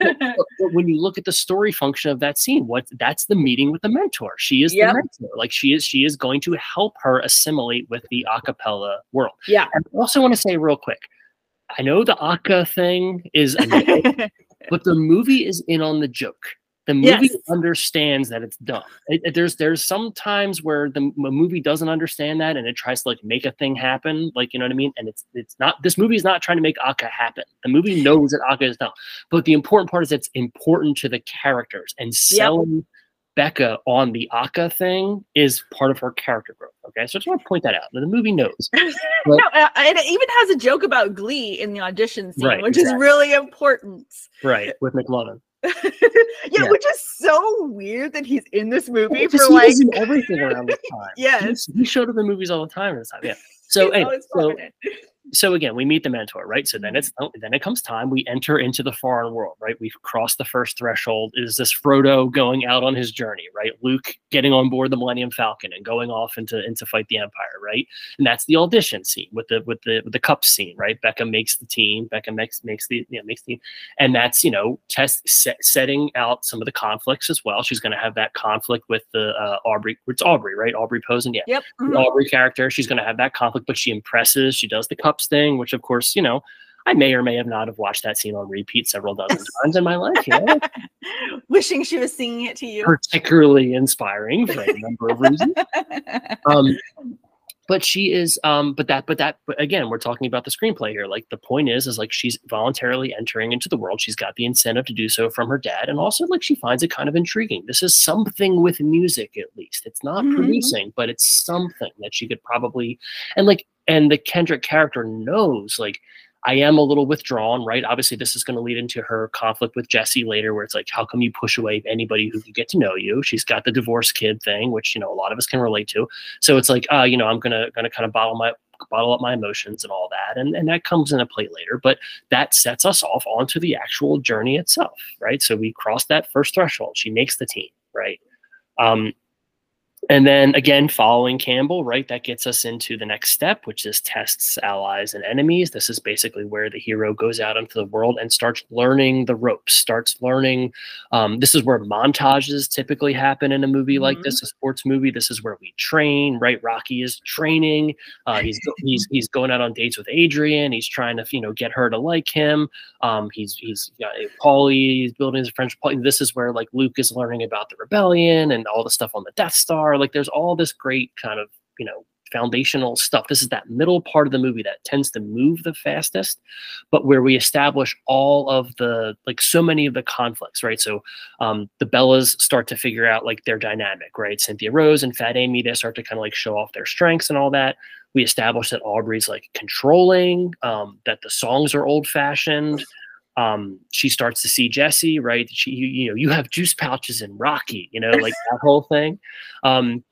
but, but when you look at the story function of that scene, what that's the meeting with the mentor. She is yep. the mentor. Like she is, she is going to help her assimilate with the acapella world. Yeah. And I also want to say real quick, I know the aca thing is, but the movie is in on the joke. The movie yes. understands that it's dumb. It, it, there's there's some times where the movie doesn't understand that and it tries to like make a thing happen, like you know what I mean. And it's it's not this movie is not trying to make aca happen. The movie knows that aca is dumb, but the important part is it's important to the characters and selling yep. Becca on the aca thing is part of her character growth. Okay, so I just want to point that out. The movie knows. But, no, uh, and it even has a joke about Glee in the audition scene, right, which exactly. is really important. Right, with McLovin. yeah, yeah, which is so weird that he's in this movie for like everything around the time. yes, he, he, showed up in movies all the time. This time, yeah. So, anyway, so so again, we meet the mentor, right? So then mm-hmm. it's oh, then it comes time we enter into the foreign world, right? We've crossed the first threshold. Is this Frodo going out on his journey, right? Luke getting on board the Millennium Falcon and going off into into fight the Empire, right? And that's the audition scene with the with the with the cup scene, right? Becca makes the team. Becca makes makes the you know, makes the team, and that's you know test set, setting out some of the conflicts as well. She's going to have that conflict with the uh, Aubrey. It's Aubrey, right? Aubrey Posen, yeah. Yep. Mm-hmm. Aubrey character. She's going to have that conflict, but she impresses. She does the cup thing, which of course, you know, I may or may have not have watched that scene on repeat several dozen times in my life. You know? Wishing she was singing it to you. Particularly inspiring for a number of reasons. Um, but she is um but that but that but again we're talking about the screenplay here like the point is is like she's voluntarily entering into the world she's got the incentive to do so from her dad and also like she finds it kind of intriguing this is something with music at least it's not mm-hmm. producing but it's something that she could probably and like and the Kendrick character knows like I am a little withdrawn, right? Obviously, this is going to lead into her conflict with Jesse later, where it's like, how come you push away anybody who can get to know you? She's got the divorce kid thing, which you know a lot of us can relate to. So it's like, uh, you know, I'm gonna gonna kind of bottle my bottle up my emotions and all that, and and that comes into play later. But that sets us off onto the actual journey itself, right? So we cross that first threshold. She makes the team, right? Um, and then again, following Campbell, right, that gets us into the next step, which is tests allies and enemies. This is basically where the hero goes out into the world and starts learning the ropes, starts learning. Um, this is where montages typically happen in a movie like Mhm. this, a sports movie. This is where we train, right? Rocky is training. Uh, he's he's he's going out on dates with Adrian. He's trying to you know get her to like him. Um, he's he's got Paulie. He's building his friendship. This is where like Luke is learning about the rebellion and all the stuff on the Death Star. Like there's all this great kind of you know foundational stuff. This is that middle part of the movie that tends to move the fastest, but where we establish all of the like so many of the conflicts, right? So um, the Bellas start to figure out like their dynamic, right? Cynthia Rose and Fat Amy, they start to kind of like show off their strengths and all that. We establish that Aubrey's like controlling, um, that the songs are old fashioned. Um, she starts to see Jesse, right? She, you, you know, you have juice pouches in Rocky, you know, like that whole thing. Um,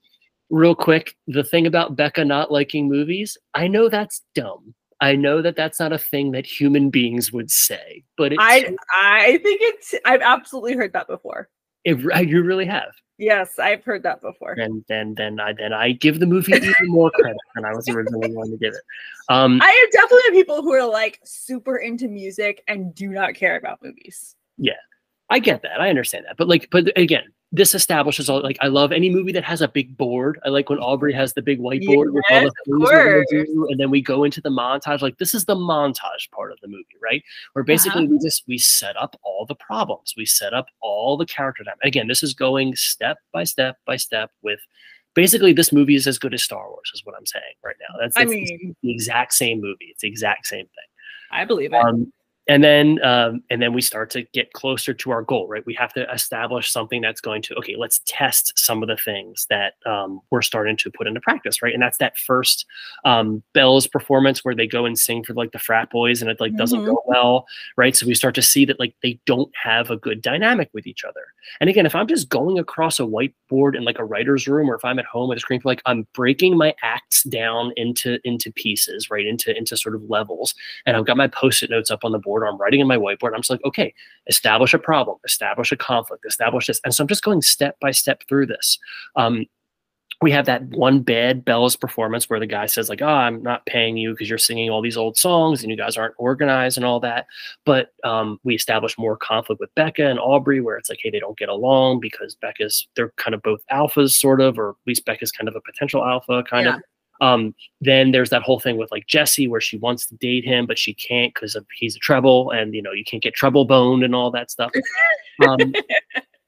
real quick, the thing about Becca not liking movies, I know that's dumb. I know that that's not a thing that human beings would say, but it's, I I think it's I've absolutely heard that before. it, you really have. Yes, I've heard that before. and then then I then I give the movie even more credit than I was originally going to give it. Um, I have definitely people who are like super into music and do not care about movies. Yeah, I get that, I understand that, but like, but again, this establishes all like I love any movie that has a big board. I like when Aubrey has the big whiteboard with all the things we're gonna do, and then we go into the montage. Like this is the montage part of the movie, right? Where basically Uh-huh. we just we set up all the problems, we set up all the character dynamic. Again, this is going step by step by step with. Basically, this movie is as good as Star Wars, is what I'm saying right now. That's, I mean, the exact same movie. It's the exact same thing. I believe it. Um, and then um, and then we start to get closer to our goal, right? We have to establish something that's going to okay. Let's test some of the things that um, we're starting to put into practice, right? And that's that first um, Bella's performance where they go and sing for like the frat boys, and it like doesn't go well, right? So we start to see that like they don't have a good dynamic with each other. And again, if I'm just going across a whiteboard in like a writer's room, or if I'm at home with a screenplay, like I'm breaking my acts down into into pieces, right? Into into sort of levels and I've got my post-it notes up on the board, or I'm writing in my whiteboard. I'm just like, okay, establish a problem, establish a conflict, establish this. And so I'm just going step by step through this. Um, we have that one bad Bella's performance where the guy says like, "Oh, I'm not paying you because you're singing all these old songs and you guys aren't organized and all that." But um, we establish more conflict with Becca and Aubrey, where it's like, "Hey, they don't get along because Becca's they're kind of both alphas, sort of, or at least Becca's kind of a potential alpha, kind of." Um, then there's that whole thing with like Jesse where she wants to date him, but she can't because he's a treble and you know you can't get treble boned and all that stuff. Um,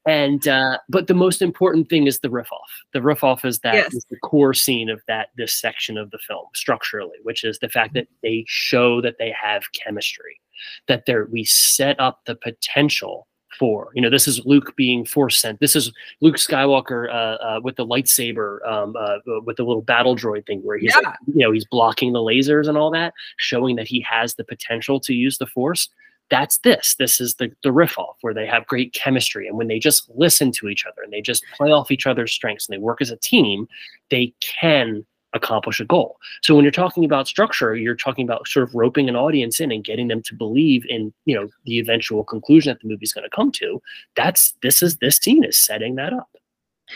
and uh, but the most important thing is the riff off. The riff off is that Yes. is the core scene of that this section of the film structurally, which is the fact that they show that they have chemistry, that they're we set up the potential for you know this is Luke being force sent. This is Luke Skywalker uh, uh, with the lightsaber um, uh, with the little battle droid thing where he's like, you know he's blocking the lasers and all that, showing that he has the potential to use the force that's this. This is the the riff off where they have great chemistry, and when they just listen to each other and they just play off each other's strengths and they work as a team, they can accomplish a goal. So when you're talking about structure, you're talking about sort of roping an audience in and getting them to believe in you know the eventual conclusion that the movie's going to come to. That's this is this scene is setting that up.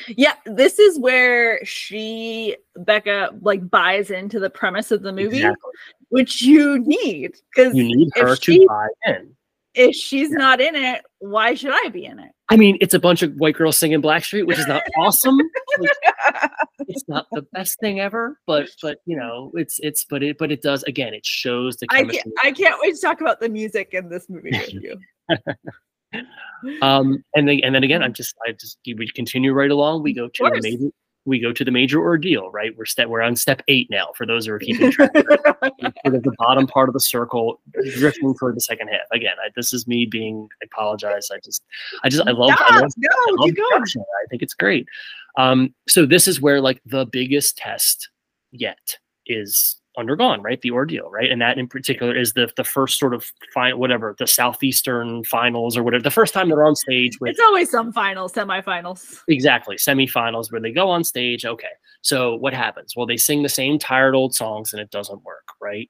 Yeah, this is where she Becca like buys into the premise of the movie, Exactly. which you need because You need her she- to buy in. If she's not in it, why should I be in it? I mean, it's a bunch of white girls singing Blackstreet, which is not awesome. Like, it's not the best thing ever, but but you know, it's it's but it but it does again. It shows the I can't I can't wait to talk about the music in this movie with you. Um, and then and then again, I'm just I just we continue right along. We go to major we go to the major ordeal. Right, we're step we're on step eight now. For those who are keeping track, sort of the bottom part of the circle, drifting toward the second half. Again, I, this is me being. I apologize. I just I just I love. I Stop, love no, I love. I think it's great. Um, so this is where like the biggest test yet is undergone, right? The ordeal, right? And that in particular is the the first sort of fine whatever the southeastern finals or whatever. The first time they're on stage with It's always some finals, semifinals. exactly semifinals where they go on stage. Okay, so what happens? Well, they sing the same tired old songs and it doesn't work, right?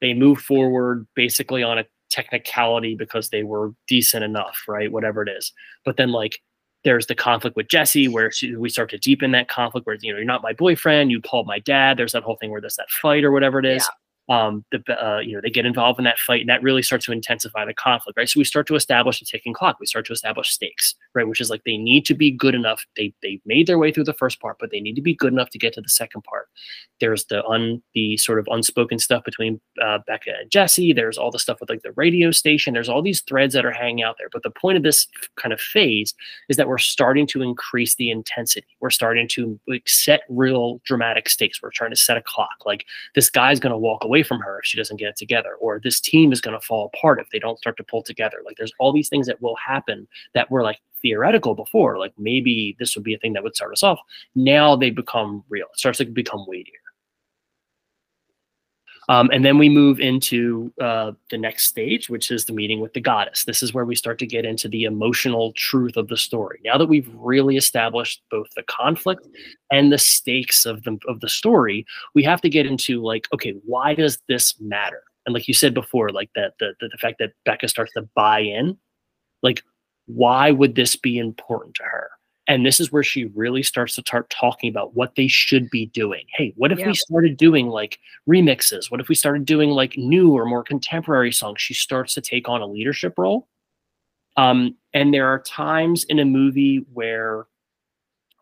They move forward basically on a technicality because they were decent enough, right? Whatever it is. But then like there's the conflict with Jesse, where she, we start to deepen that conflict, where you know you're not my boyfriend, you called my dad. There's that whole thing where there's that fight or whatever it is um, the uh, you know they get involved in that fight, and that really starts to intensify the conflict, right? So we start to establish a ticking clock. We start to establish stakes, right? Which is like they need to be good enough. They they made their way through the first part, but they need to be good enough to get to the second part. There's the un the sort of unspoken stuff between uh, Becca and Jesse. There's all the stuff with like the radio station. There's all these threads that are hanging out there. But the point of this kind of phase is that we're starting to increase the intensity. We're starting to like set real dramatic stakes. We're trying to set a clock. Like this guy's going to walk away away from her if she doesn't get it together, or this team is going to fall apart if they don't start to pull together. Like there's all these things that will happen that were like theoretical before. Like maybe this would be a thing that would start us off. Now they become real. It starts to become weightier. Um, and then we move into uh, the next stage, which is the meeting with the goddess. This is where we start to get into the emotional truth of the story. Now that we've really established both the conflict and the stakes of the of the story, we have to get into like, okay, why does this matter? And like you said before, like that the, the, the fact that Becca starts to buy in, like, why would this be important to her? And this is where she really starts to start talking about what they should be doing. Hey, what if we started doing like remixes? What if we started doing like new or more contemporary songs? She starts to take on a leadership role. Um, and there are times in a movie where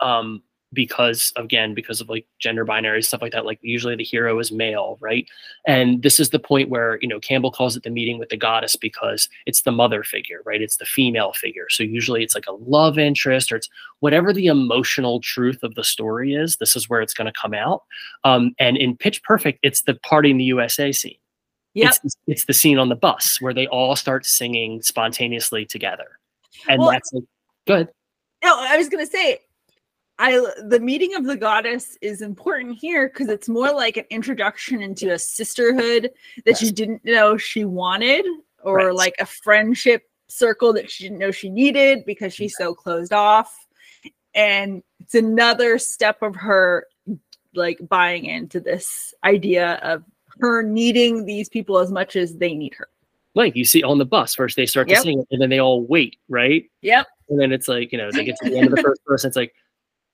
um, because again because of like gender binary stuff like that like usually the hero is male right? And this is the point where you know campbell calls it the meeting with the goddess because it's the mother figure right? It's the female figure. So usually it's like a love interest or it's whatever the emotional truth of the story is this is where it's going to come out. Um, and in pitch perfect it's the party in the usa scene. Yep. It's, it's the scene on the bus where they all start singing spontaneously together. And Well, that's like good No, I was gonna say, I the meeting of the goddess is important here because it's more like an introduction into a sisterhood that she Yes. didn't know she wanted, or Right. like a friendship circle that she didn't know she needed because she's so closed off. And it's another step of her like buying into this idea of her needing these people as much as they need her. like you see on the bus first they start Yep. to sing it and then they all wait right Yep. and then it's like you know they get to the end of the first verse it's like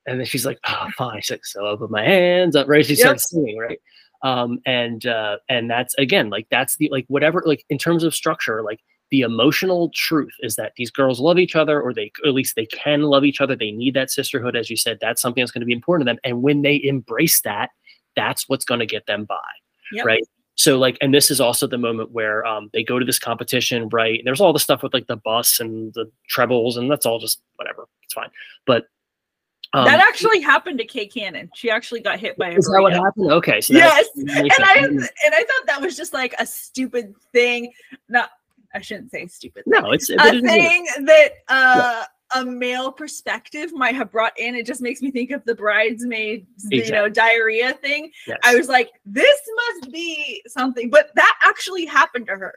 and then she's like oh fine she's like so i put my hands up right? She Yep. starts singing right? Um and uh and that's again like that's the like whatever like in terms of structure like the emotional truth is that these girls love each other or they at least they can love each other. They need that sisterhood as you said. That's something that's going to be important to them. And when they embrace that that's what's going to get them by Yep. right? So like and this is also the moment where um, they go to this competition right? And there's all the stuff with like the bus and the trebles and that's all just whatever. It's fine. But um, that actually happened to Kay Cannon. She actually got hit by a is that what happened okay so Yes, and I and I thought that was just like a stupid thing. Not I shouldn't say stupid. thing. no it's a it is- thing that uh, a male perspective might have brought in. It just makes me think of the bridesmaids, you know, diarrhea thing. yes. I was like, this must be something, but that actually happened to her.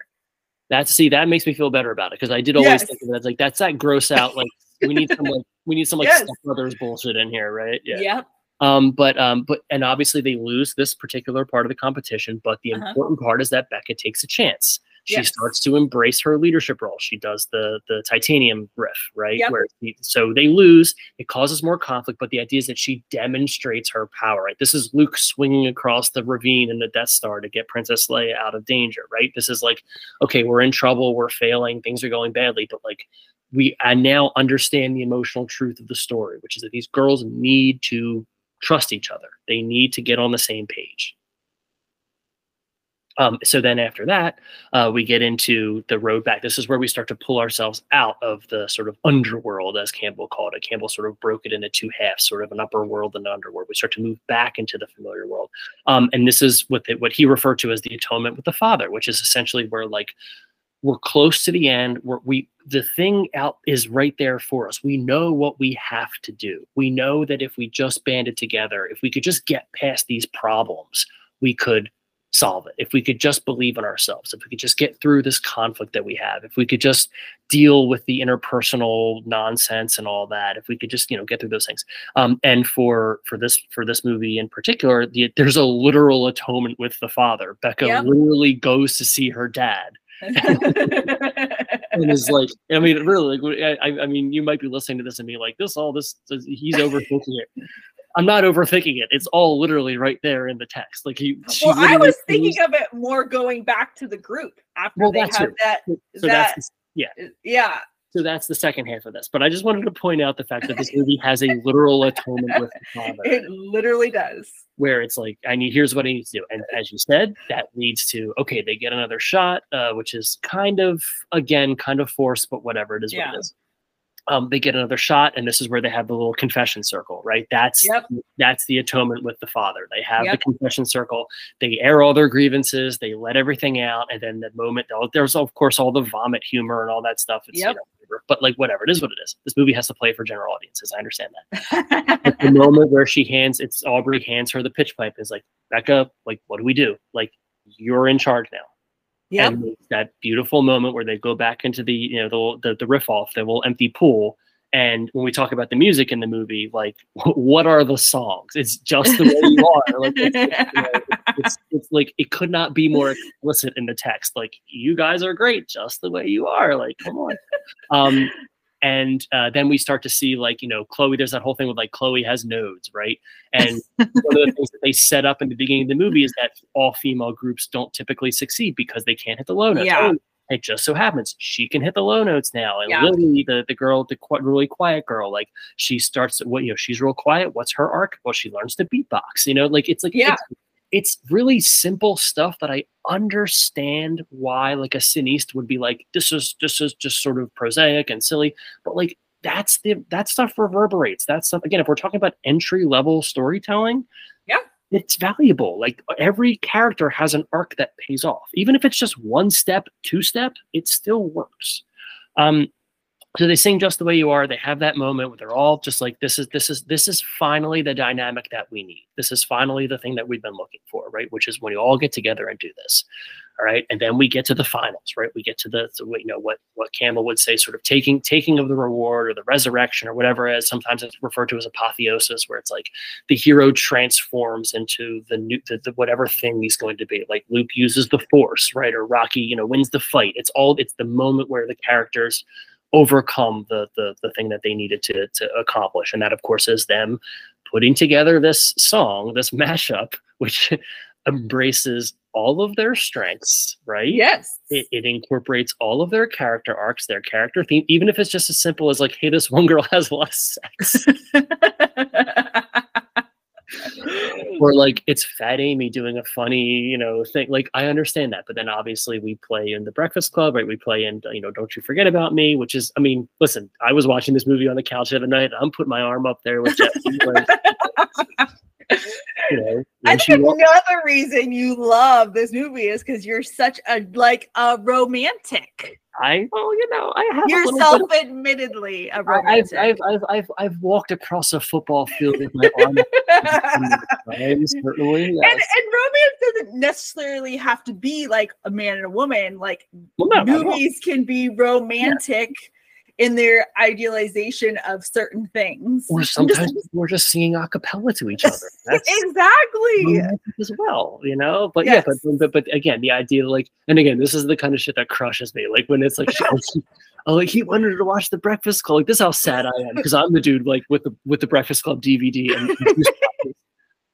that's see that makes me feel better about it because i did always Yes. think of it as like that's that gross out like we need some like we need some like Yes. Brothers bullshit in here right yeah Yep. Um, but um, but and obviously they lose this particular part of the competition. But the Uh-huh. important part is that Becca takes a chance. She Yes. starts to embrace her leadership role. She does the the titanium riff, right? Yep. Where she- so they lose. It causes more conflict, but the idea is that she demonstrates her power. Right? This is Luke swinging across the ravine in the Death Star to get Princess Leia out of danger. Right? This is like, okay, we're in trouble. We're failing. Things are going badly, but like we I now understand the emotional truth of the story, which is that these girls need to trust each other. They need to get on the same page. Um, so then after that, uh, we get into the road back. This is where we start to pull ourselves out of the sort of underworld, as Campbell called it. Campbell sort of broke it into two halves, sort of an upper world and an underworld. We start to move back into the familiar world. Um, and this is what, the, what he referred to as the atonement with the Father, which is essentially where like we're close to the end. We're, we the thing out is right there for us. We know what we have to do. We know that if we just banded together if we could just get past these problems we could solve it. If we could just believe in ourselves if we could just get through this conflict that we have if we could just deal with the interpersonal nonsense and all that if we could just you know get through those things. Um, and for for this for this movie in particular the, there's a literal atonement with the father. Becca Yep. literally goes to see her dad and is like, I mean, really, like, I, I mean, you might be listening to this and be like, this, all this, he's overthinking it. I'm not overthinking it. It's all literally right there in the text. Like he. Well, I was thinking of it more going back to the group after well, they have that. So that that's, yeah. Uh, yeah. So that's the second half of this. But I just wanted to point out the fact that this movie has a literal atonement with the father. It literally does. Where it's like, I need here's what I need to do. And as you said, that leads to okay, they get another shot, uh, which is kind of again kind of forced, but whatever it is yeah. what it is um, they get another shot, and this is where they have the little confession circle, right? That's yep. that's the atonement with the father. They have yep. the confession circle. They air all their grievances. They let everything out, and then the moment there's of course all the vomit humor and all that stuff. It's, yep. You know, but like whatever, it is what it is. This movie has to play for general audiences. I understand that. the moment where she hands it's Aubrey hands her the pitch pipe is like, Becca, like what do we do? Like you're in charge now. Yeah. That beautiful moment where they go back into the, you know, the, the, the riff off, the little empty pool. And when we talk about the music in the movie, like, what are the songs? It's just the way you are. Like, it's, you know, it's, it's, like it could not be more explicit in the text. Like, you guys are great, just the way you are. Like, come on. Um, and uh, then we start to see like you know chloe there's that whole thing with like chloe has nodes right and one of the things that they set up in the beginning of the movie is that all female groups don't typically succeed because they can't hit the low notes yeah. Oh, it just so happens she can hit the low notes now and yeah. lily the, the girl the qu- really quiet girl like she starts what you know she's real quiet what's her arc well she learns to beatbox you know like it's like yeah it's, it's really simple stuff that I understand why like a cineast would be like, this is this is just sort of prosaic and silly, but like that's the that stuff reverberates. That stuff again, if we're talking about entry level storytelling, yeah, it's valuable. Like every character has an arc that pays off, even if it's just one step, two step, it still works. Um, so they sing just the way you are. They have that moment where they're all just like this is this is this is finally the dynamic that we need. This is finally the thing that we've been looking for right? Which is when you all get together and do this all right? And then we get to the finals right? We get to the to, you know what what campbell would say sort of taking taking of the reward or the resurrection or whatever it is. Sometimes it's referred to as apotheosis where it's like the hero transforms into the new the, the whatever thing he's going to be. Like luke uses the force right? Or rocky you know wins the fight. It's all it's the moment where the characters overcome the, the the thing that they needed to to accomplish. And that of course is them putting together this song this mashup which embraces all of their strengths right? Yes. It, it incorporates all of their character arcs their character theme even if it's just as simple as like hey this one girl has a lot of sex or like it's Fat Amy doing a funny, you know, thing. Like I understand that, but then obviously we play in the Breakfast Club, right? We play in, you know, Don't You Forget About Me, which is, I mean, listen, I was watching this movie on the couch the other night. I'm putting my arm up there with Jeff. you know, I think another reason you love this movie is because you're such a like a romantic. I well, you know, I have You're self-admittedly a romantic. I've, I've, I've, I've, I've walked across a football field with my arm. times, certainly, yes. and, and romance doesn't necessarily have to be like a man and a woman. Like well, no, movies can be romantic. Yeah in their idealization of certain things. Or sometimes just, we're just singing a cappella to each other. That's exactly as well, you know. But yes. yeah, but, but but again, the idea like, and again, this is the kind of shit that crushes me. Like when it's like, oh, like oh, he wanted to watch the Breakfast Club. Like this, is how sad I am because I'm the dude like with the with the Breakfast Club DVD and.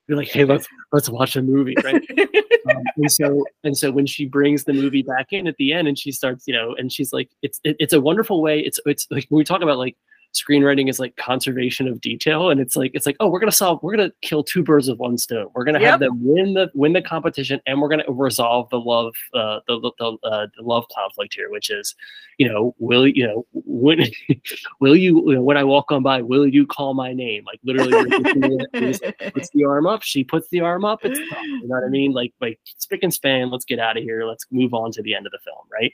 You're like, hey, let's let's watch a movie, right? um, and so and so when she brings the movie back in at the end, and she starts, you know, and she's like, it's it, it's a wonderful way. It's it's like when we talk about like screenwriting is like conservation of detail and it's like it's like oh we're gonna solve we're gonna kill two birds with one stone. We're gonna yep. have them win the win the competition and we're gonna resolve the love uh the the, uh, the love conflict here which is you know will you know when will you, you know, when i walk on by will you call my name? Like literally puts the arm up she puts the arm up it's you know what i mean? Like like spick and span let's get out of here let's move on to the end of the film right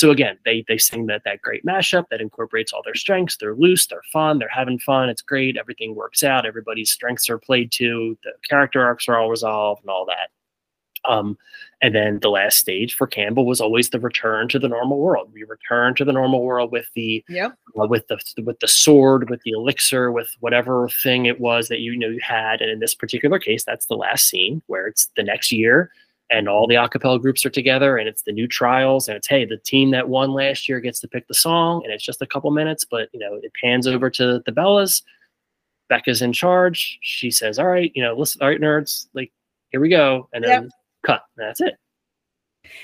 so again, they they sing that that great mashup that incorporates all their strengths. They're loose, they're fun, they're having fun. It's great. Everything works out. Everybody's strengths are played to. The character arcs are all resolved and all that. Um, and then the last stage for Campbell was always the return to the normal world. We return to the normal world with the yep. Uh, with the with the sword, with the elixir, with whatever thing it was that you know you had. And in this particular case, that's the last scene where it's the next year and all the acapella groups are together and it's the new trials and it's hey the team that won last year gets to pick the song and it's just a couple minutes but you know it pans over to the bellas. Becca's in charge. She says all right you know listen all right nerds like here we go and then yep. cut and that's it.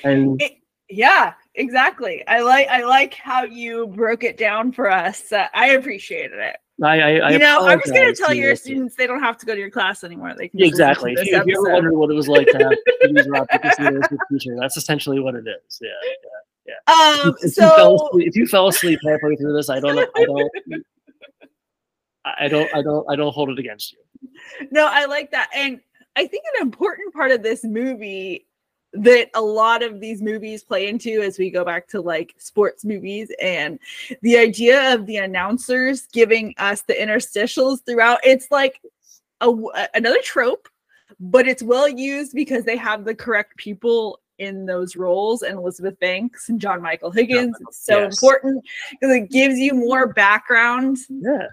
And it, yeah exactly. I like i like how you broke it down for us. Uh, i appreciated it I, I, you know, I was going to tell your students they don't have to go to your class anymore. They can exactly. If you, if you, ever wondered what it was like to have teacher, that's essentially what it is. Yeah, yeah, yeah. Um, if, so you fell asleep, if you fell asleep halfway through this, I don't, I don't, I don't, I don't, I don't hold it against you. No, I like that, and I think an important part of this movie that a lot of these movies play into as we go back to like sports movies and the idea of the announcers giving us the interstitials throughout it's like a, another trope but it's well used because they have the correct people in those roles and Elizabeth Banks and John Michael Higgins. It's so yes. important because it gives you more background. Yeah.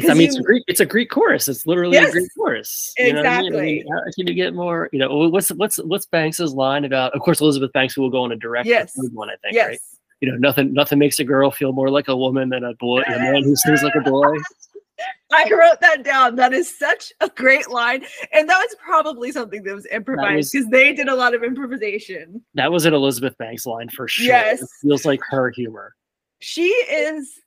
I mean, you, it's a Greek. It's a Greek chorus. It's literally yes, a Greek chorus. You exactly. I mean? how can you get more? You know, what's what's what's Banks's line about? Of course, Elizabeth Banks will go on a direct yes. one. I think. Yes. Right? You know, nothing nothing makes a girl feel more like a woman than a boy, a man who sings like a boy. I wrote that down. That is such a great line, and that was probably something that was improvised because they did a lot of improvisation. That was an Elizabeth Banks line for sure. Yes, it feels like her humor. She is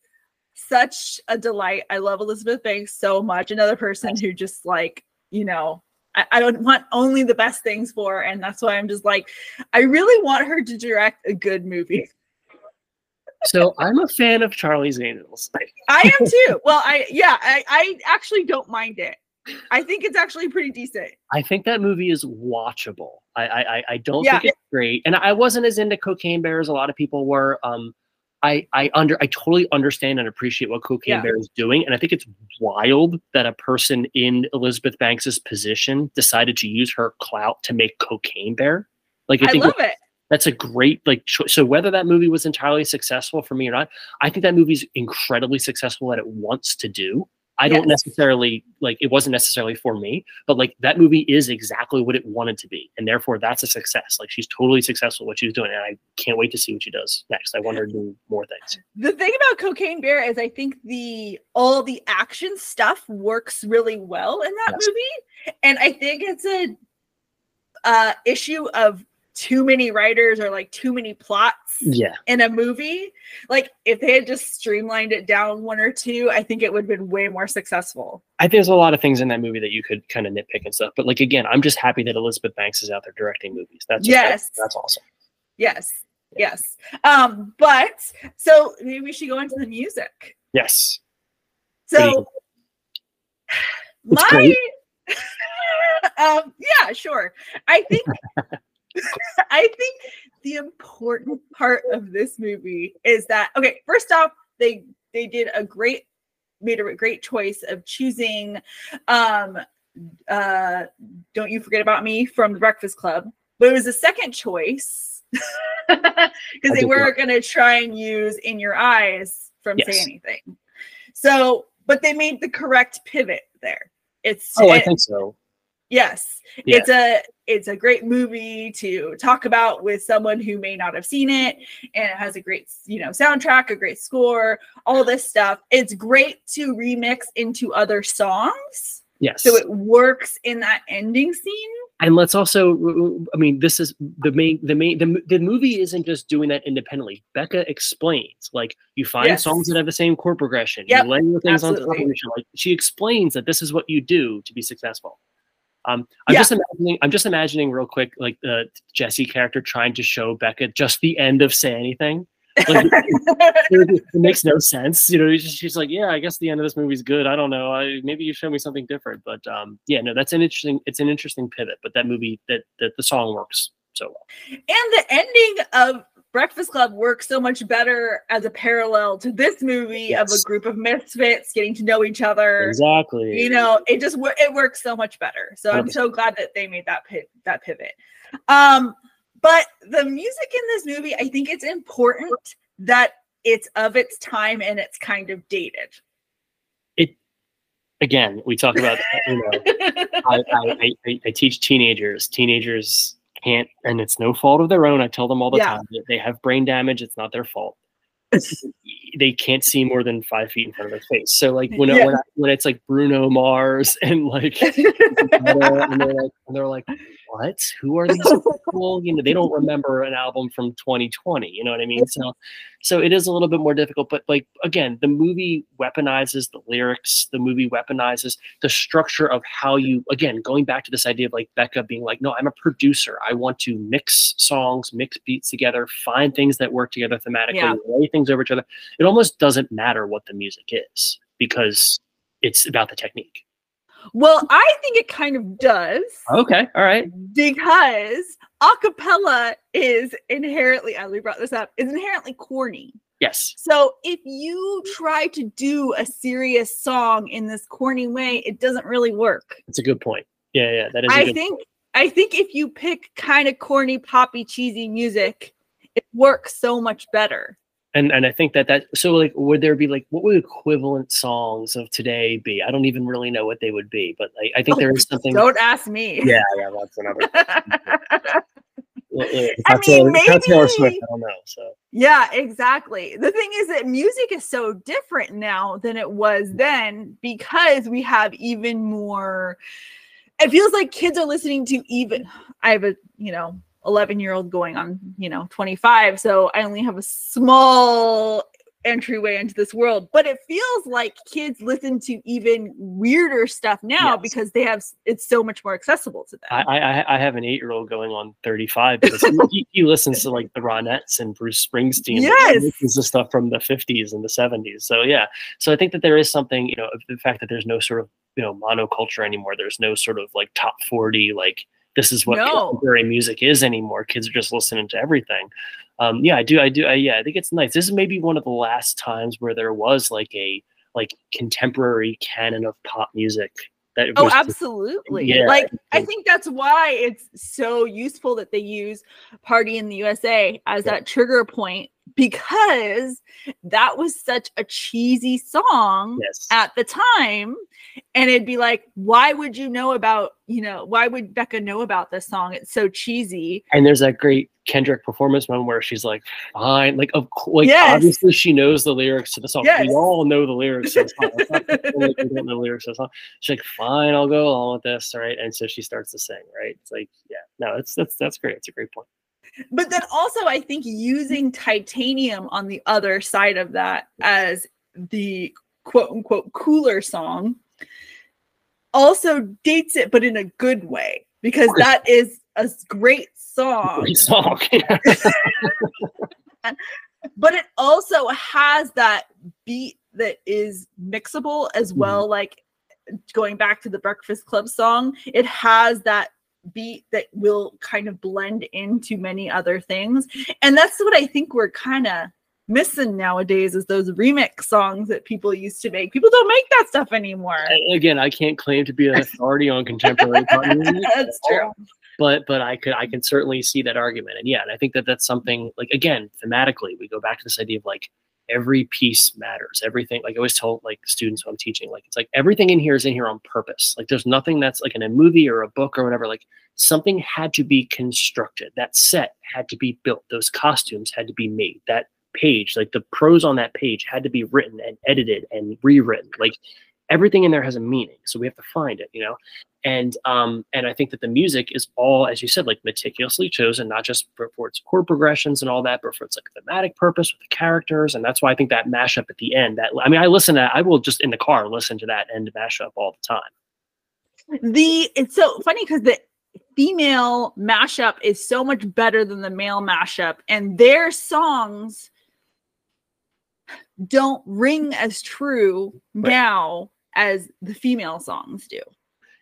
such a delight. I love Elizabeth Banks so much. Another person who just like, you know, I, I don't want only the best things for, and that's why I'm just like, I really want her to direct a good movie. so I'm a fan of Charlie's Angels. I am too. Well, I yeah, I, I actually don't mind it. I think it's actually pretty decent. I think that movie is watchable. I I, I don't yeah. think it's great, and I wasn't as into Cocaine Bear as a lot of people were. Um, I I under I totally understand and appreciate what Cocaine yeah. Bear is doing, and I think it's wild that a person in Elizabeth Banks's position decided to use her clout to make Cocaine Bear. Like I, I love it. That's a great like choice. So whether that movie was entirely successful for me or not, I think that movie's incredibly successful at it wants to do. I yes. don't necessarily like it wasn't necessarily for me, but like that movie is exactly what it wanted to be. And therefore that's a success. Like she's totally successful what she's doing. And I can't wait to see what she does next. I want her to do more things. The thing about Cocaine Bear is I think the all the action stuff works really well in that yes. movie. And I think it's a uh issue of too many writers or like too many plots yeah. in a movie like if they had just streamlined it down one or two i think it would have been way more successful. I think there's a lot of things in that movie that you could kind of nitpick and stuff but like again i'm just happy that elizabeth banks is out there directing movies. That's yes that's, that's awesome. Yes. Yes. Um but so maybe we should go into the music. Yes. So my um yeah sure. I think I think the important part of this movie is that okay, first off, they they did a great made a great choice of choosing um uh don't you forget about me from the breakfast club but it was a second choice because they were going to try and use in your eyes from yes. say anything. So but they made the correct pivot there. It's oh it, i think so Yes. It's a it's a great movie to talk about with someone who may not have seen it and it has a great, you know, soundtrack, a great score, all this stuff. It's great to remix into other songs. Yes. So it works in that ending scene. And let's also I mean this is the main the main the, the movie isn't just doing that independently. Becca explains like you find yes. songs that have the same chord progression. Yep. You layer things Absolutely. on of Like she explains that this is what you do to be successful. Um, I'm yeah. just imagining. I'm just imagining real quick, like the Jesse character trying to show Becca just the end of "Say Anything." Like, it, it, makes no sense, you know. Just, she's like, "Yeah, I guess the end of this movie's good. I don't know. I, maybe you show me something different." But um, yeah, no, that's an interesting. It's an interesting pivot. But that movie, that that the song works so well. And the ending of Breakfast Club works so much better as a parallel to this movie yes. of a group of misfits getting to know each other. Exactly. You know, it just it works so much better. So I'm so glad that they made that that pivot. Um, but the music in this movie, I think it's important that it's of its time and it's kind of dated. It again, we talk about you know, I, I, I, I teach teenagers. Teenagers can't, and it's no fault of their own. I tell them all the Yeah. time that they have brain damage. It's not their fault. they can't see more than five feet in front of their face. So like when Yeah. when, I, when it's like Bruno Mars and like and they're like and they're like what? Who are these You know, they don't remember an album from 2020. You know what I mean? So so it is a little bit more difficult. But like again, the movie weaponizes the lyrics. The movie weaponizes the structure of how you again going back to this idea of like Becca being like, no, I'm a producer. I want to mix songs, mix beats together, find things that work together thematically, Yeah. lay things over each other. It almost doesn't matter what the music is because it's about the technique. Well, I think it kind of does Okay, all right. because acapella is inherently, Ali brought this up, is inherently corny. Yes. So if you try to do a serious song in this corny way, it doesn't really work. That's a good point. Yeah, yeah, that is. I think I think if you pick kind of corny, poppy, cheesy music, it works so much better. And and I think that that so like would there be like what would equivalent songs of today be? I don't even really know what they would be, but like, I think Oh, there is something. Don't ask me. Yeah, yeah, that's another. Well, yeah, if I that's mean, if that's Taylor Swift, I don't know. So Yeah, exactly. The thing is that music is so different now than it was then because we have even more. It feels like kids are listening to even. I have a, you know, 11 year old going on, you know, 25. So I only have a small entryway into this world, but it feels like kids listen to even weirder stuff now Yes. because they have, it's so much more accessible to them. I, I I have an eight year old going on thirty five because he, he listens to like the Ronettes and Bruce Springsteen. Yes. He listens to stuff from the fifties and the seventies. So yeah, so I think that there is something you know the fact that there's no sort of you know monoculture anymore. There's no sort of like top forty like this is what No. contemporary music is anymore. Kids are just listening to everything. Um, yeah, I do. I do. I, yeah, I think it's nice. This is maybe one of the last times where there was like a like contemporary canon of pop music. That Oh, just- absolutely. Yeah, like I think- think that's why it's so useful that they use Party in the USA as Yeah. that trigger point because that was such a cheesy song yes. at the time and it'd be like why would you know about, you know, why would Becca know about this song? It's so cheesy. And there's that great Kendrick performance one where she's like, "Fine," like of course, like Yes. obviously she knows the lyrics to the song. Yes. We all know the lyrics to the song. It's not we like, we don't know the lyrics to the song. She's like, "Fine, I'll go along with this." All right, and so she starts to sing. Right? It's like, yeah, no, that's that's that's great. It's a great point. But then also, I think using titanium on the other side of that as the quote unquote cooler song also dates it, but in a good way, because that is a great song. Great song. Yeah. But it also has that beat that is mixable as Mm-hmm. well. Like going back to the Breakfast Club song, it has that beat that will kind of blend into many other things. And that's what I think we're kind of missing nowadays is those remix songs that people used to make. People don't make that stuff anymore. Again, I can't claim to be an authority on contemporary pop music. That's true. but but I could I can certainly see that argument, and yeah, and I think that that's something like again thematically we go back to this idea of like every piece matters, everything. Like I always tell like students who I'm teaching, like it's like everything in here is in here on purpose. Like there's nothing that's like in a movie or a book or whatever. Like something had to be constructed. That set had to be built. Those costumes had to be made. That page, like the prose on that page, had to be written and edited and rewritten. Like everything in there has a meaning so we have to find it you know and um and i think that the music is all as you said like meticulously chosen not just for, for its chord progressions and all that but for its like thematic purpose with the characters and that's why i think that mashup at the end that i mean i listen to i will just in the car listen to that end mashup all the time The it's so funny because the female mashup is so much better than the male mashup, and their songs don't ring as true Right. now as the female songs do.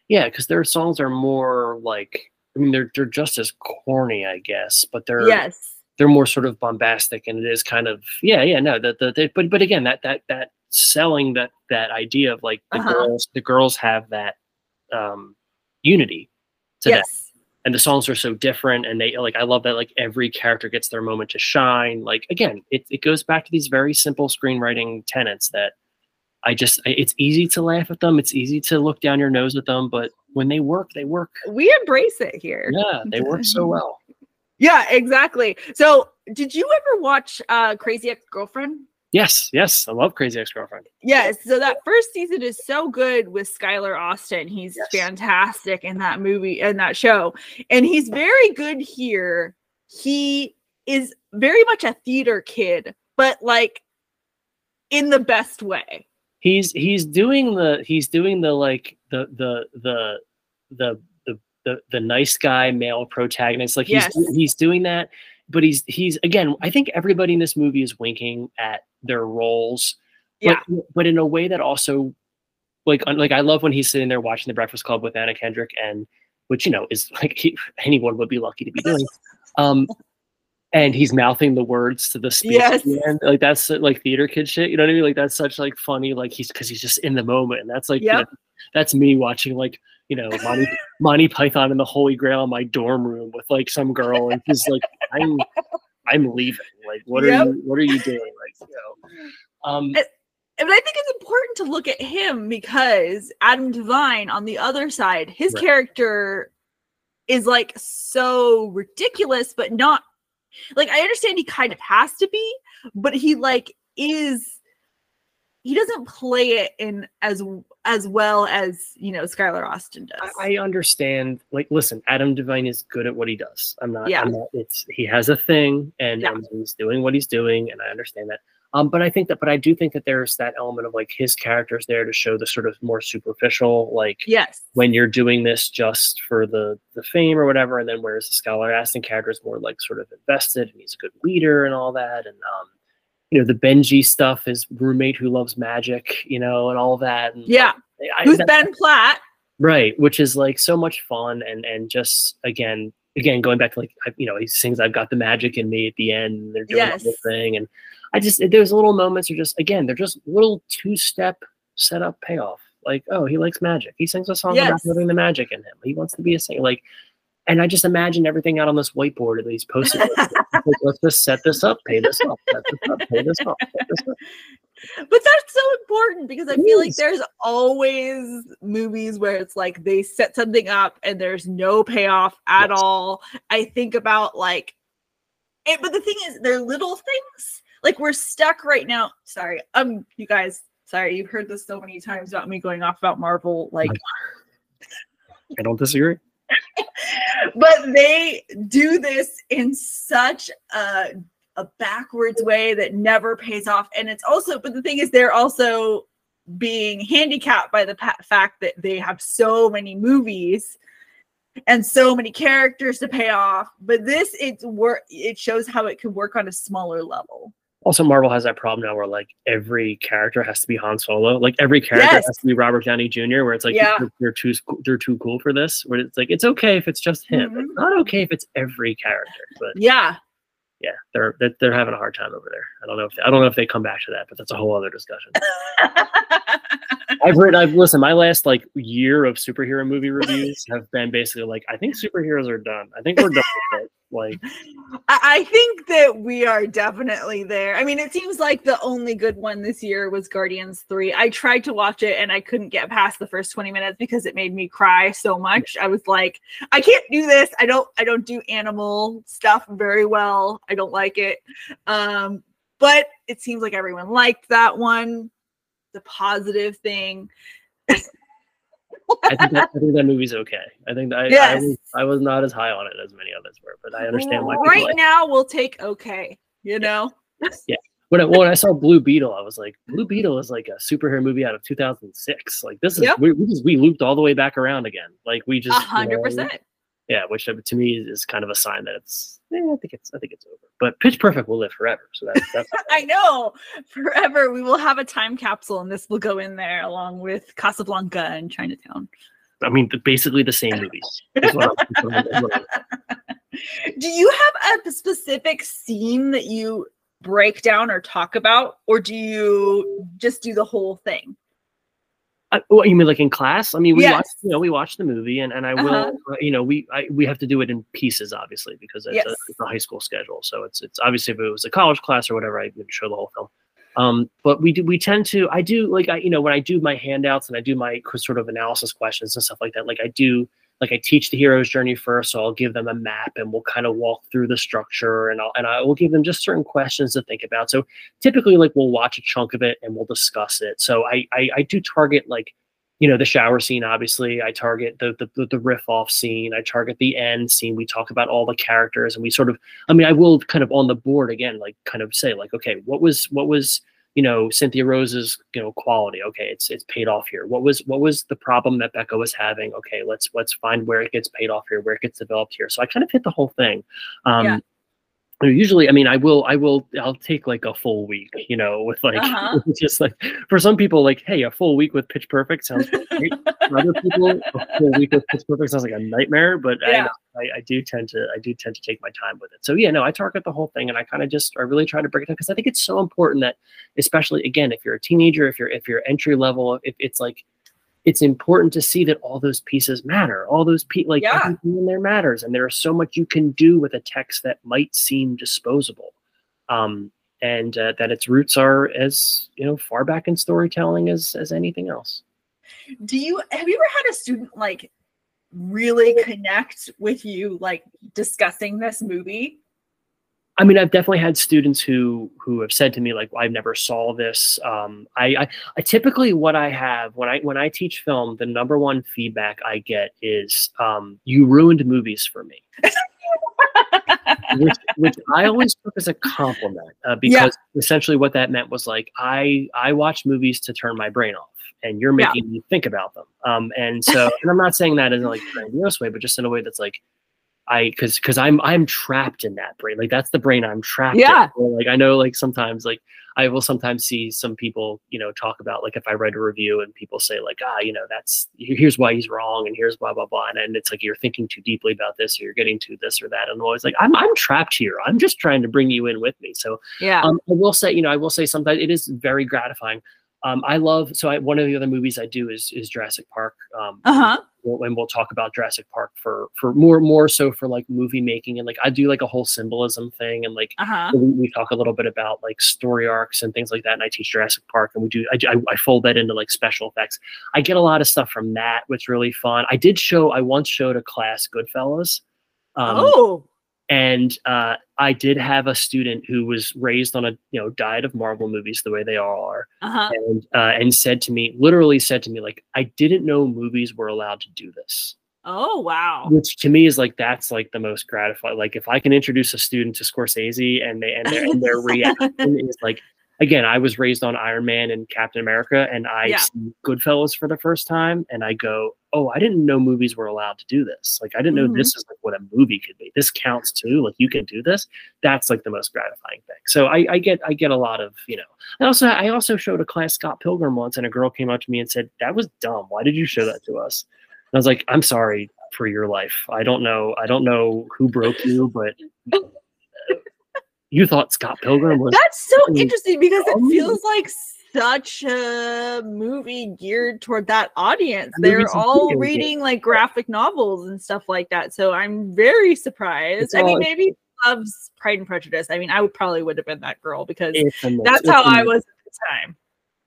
Yeah because their songs are more like i mean they're they're just as corny i guess but they're Yes. they're more sort of bombastic and it is kind of yeah yeah no the, the, the but but again that that that selling that that idea of like the Uh-huh. girls the girls have that um unity to them. And the songs are so different and they like i love that like every character gets their moment to shine like again it, it goes back to these very simple screenwriting tenets that i just it's easy to laugh at them it's easy to look down your nose at them but when they work, they work. We embrace it here. Yeah, they work so well. Yeah, exactly. So, did you ever watch uh Crazy Ex-Girlfriend? Yes, yes, I love Crazy Ex-Girlfriend. Yes. So that first season is so good with Skylar Astin. He's Yes. fantastic in that movie and that show. And he's very good here. He is very much a theater kid, but like in the best way. He's he's doing the he's doing the like the the the the the the, the nice guy male protagonist. Like he's Yes. he's doing that, but he's he's again. I think everybody in this movie is winking at their roles, Yeah. but, but in a way that also like like I love when he's sitting there watching The Breakfast Club with Anna Kendrick and which you know is like he, anyone would be lucky to be doing. Um, and he's mouthing the words to the speech. at the Yes. Like that's like theater kid shit. You know what I mean? Like that's such like funny. Like he's because he's just in the moment. And that's like you know, that's me watching like you know Monty Monty Python and the Holy Grail in my dorm room with like some girl and he's like I'm I'm leaving. Like what Yep. are you what are you doing? Like you know. Um, And I think it's important to look at him because Adam DeVine on the other side, his Right. character is like so ridiculous, but not like I understand he kind of has to be, but he like is he doesn't play it in as as well as you know Skylar Astin does. I, I understand. Like, listen, Adam DeVine is good at what he does. I'm not. Yeah. I'm not it's he has a thing, and, Yeah. and he's doing what he's doing, and I understand that. Um, but I think that, but I do think that there's that element of like his character's there to show the sort of more superficial, like yes. when you're doing this just for the the fame or whatever, and then whereas the Skylar Astin character is more like sort of invested, and he's a good leader and all that, and um, you know, the Benji stuff, his roommate who loves magic, you know, and all that. And Yeah. I, Who's Ben Platt? right which is like so much fun and and just again again going back to like I- you know he sings i've got the magic in me at the end and they're doing Yes. the whole thing and i just there's little moments are just again they're just little two step setup payoff like oh he likes magic he sings a song about Yes. having the magic in him he wants to be a singer like and i just imagine everything out on this whiteboard and these post like, let's just set this up pay this off, set this up pay this off, set this up. But that's so important because I It feel like there's always movies where it's like they set something up and there's no payoff at Yes. all. I think about like, it, but the thing is, they're little things. Like we're stuck right now. Sorry, um, you guys. Sorry, you've heard this so many times about me going off about Marvel. Like, i don't disagree but they do this in such a a backwards way that never pays off. And it's also but the thing is they're also being handicapped by the pa- fact that they have so many movies and so many characters to pay off. But this it's work it shows how it can work on a smaller level Also, Marvel has that problem now where like every character has to be Han Solo. Like every character Yes. has to be Robert Downey Jr. Where it's like Yeah. they're, too they're too cool for this. Where it's like it's okay if it's just him. Mhm. It's not okay if it's every character. But yeah yeah, they're they're, they're having a hard time over there. I don't know if I don't know if they come back to that, but that's a whole other discussion. I've read I've listened. My last like year of superhero movie reviews have been basically like I think superheroes are done. I think we're done with it. Like I think that we are definitely there. I mean, it seems like the only good one this year was Guardians 3. I tried to watch it and I couldn't get past the first 20 minutes because it made me cry so much. I was like, I can't do this. I don't I don't do animal stuff very well. I don't like it. Um, but it seems like everyone liked that one. The positive thing. I think that, I think that movie's okay. I think I, I, was, I was not as high on it as many others were, but I understand why. Right like it. now we'll take okay, you know? Yeah. When I, when I saw Blue Beetle, I was like, Blue Beetle is like a superhero movie out of 2006. Like this is Yep. we, we just we looped all the way back around again. Like we just you hundred know, percent. Yeah, which uh, to me is, kind of a sign that it's. eh, I think it's I think it's over. But Pitch Perfect will live forever. So that's that's. I know. Forever, we will have a time capsule, and this will go in there along with Casablanca and Chinatown. I mean, basically the same movies. Do you have a specific scene that you break down or talk about, or do you just do the whole thing? I, what you mean, like in class? I mean, we Yes. watch, you know, we watch the movie, and, and I will, Uh-huh. uh, you know, we I, we have to do it in pieces, obviously, because it's, Yes. a, it's a high school schedule. So it's it's obviously if it was a college class or whatever, I would show the whole film. Um, but we do we tend to I do like I you know when I do my handouts and I do my sort of analysis questions and stuff like that. Like I do like I teach the hero's journey first, so I'll give them a map and we'll kind of walk through the structure and I'll and I will give them just certain questions to think about. So typically like we'll watch a chunk of it and we'll discuss it. So I I, I do target like you know the shower scene obviously i target the, the the riff off scene i target the end scene we talk about all the characters and we sort of i mean i will kind of on the board again like kind of say like okay what was what was you know cynthia rose's you know quality. Okay it's it's paid off here. What was what was the problem that becca was having? Okay let's let's find where it gets paid off here where it gets developed here. So i kind of hit the whole thing. Um Yeah. Usually i mean i will i will i'll take like a full week you know with like Uh-huh. just like for some people like hey a full week with pitch perfect sounds great for other people a full week with pitch perfect sounds like a nightmare but Yeah. I, I i do tend to i do tend to take my time with it so yeah no i target the whole thing and i kind of just i really try to break it down because i think it's so important that especially again if you're a teenager if you're if you're entry level if it's like it's important to see that all those pieces matter. All those pe like Yeah. everything in there matters, and there is so much you can do with a text that might seem disposable, um, and uh, that its roots are as you know far back in storytelling as as anything else. Do you have you ever had a student like really connect with you like discussing this movie? I mean, I've definitely had students who who have said to me like, "I've never saw this." Um, I, I, I typically what I have when I when I teach film, the number one feedback I get is, um, "You ruined movies for me." which, which I always took as a compliment uh, because essentially what that meant was like I I watch movies to turn my brain off, and you're Yeah. making me think about them. Um, and so, and I'm not saying that in like a grandiose way, but just in a way that's like I because because I'm I'm trapped in that brain. Like that's the brain I'm trapped. Yeah. In. Or, like I know like sometimes like I will sometimes see some people you know talk about like if I write a review and people say like ah you know that's here's why he's wrong and here's blah blah blah and, and it's like you're thinking too deeply about this or you're getting to this or that and I'm always like I'm I'm trapped here. I'm just trying to bring you in with me. So Yeah. um, I will say, you know, I will say sometimes it is very gratifying. Um, I love so I, one of the other movies I do is is Jurassic Park. Um, Uh-huh. we'll- and we'll talk about Jurassic Park for for more more so for like movie making and like I do like a whole symbolism thing and like Uh-huh. we, we talk a little bit about like story arcs and things like that. And I teach Jurassic Park and we do I, I, I fold that into like special effects. I get a lot of stuff from that, which is really fun. I did show I once showed a class Goodfellas. Um, oh. And uh, I did have a student who was raised on a you know diet of Marvel movies the way they all are, Uh-huh. and uh, and said to me, literally said to me, like I didn't know movies were allowed to do this, Oh wow. which to me is like that's like the most gratifying. Like if I can introduce a student to Scorsese and they and their, and their reaction is like. Again, I was raised on Iron Man and Captain America, and I Yeah. see Goodfellas for the first time, and I go, "Oh, I didn't know movies were allowed to do this. Like, I didn't know Mhm. this is like what a movie could be. This counts too. Like, you can do this." that's like the most gratifying thing. So I, I get I get a lot of you know. I also I also showed a class Scott Pilgrim once, and a girl came up to me and said, "That was dumb. Why did you show that to us?" And I was like, "I'm sorry for your life. I don't know. I don't know who broke you, but you thought Scott Pilgrim was." That's so interesting because it feels like such a movie geared toward that audience. They're all reading like graphic novels and stuff like that. So I'm very surprised. It's I mean, maybe loves Pride and Prejudice. I mean, I would probably would have been that girl because It's a mix. that's how I was at the time.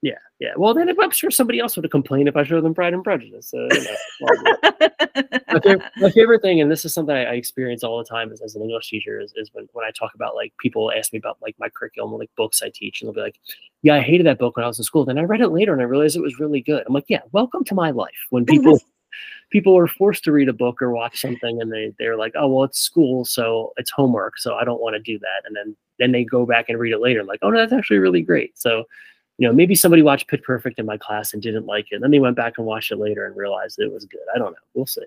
Yeah, yeah. Well, then I'm sure somebody else would have complained if I showed them Pride and Prejudice. So, you know, my, favorite, my favorite thing, and this is something I, I experience all the time as, as an English teacher, is, is when, when I talk about like people ask me about like my curriculum like books I teach, and they'll be like, "Yeah, I hated that book when I was in school." Then I read it later and I realized it was really good. I'm like, "Yeah, welcome to my life." When people people are forced to read a book or watch something, and they they're like, "Oh, well, it's school, so it's homework, so I don't want to do that," and then then they go back and read it later, and like, "Oh, no, that's actually really great." So you know, maybe somebody watched Pitch Perfect in my class and didn't like it. And then they went back and watched it later and realized it was good. I don't know. We'll see.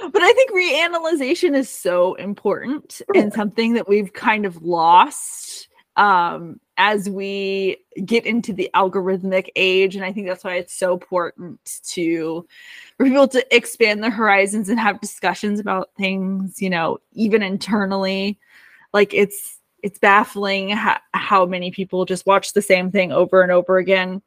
but I think reanalyzation is so important and something that we've kind of lost um, as we get into the algorithmic age. And I think that's why it's so important to for people to expand their horizons and have discussions about things, you know, even internally. Like it's it's baffling how, how many people just watch the same thing over and over again.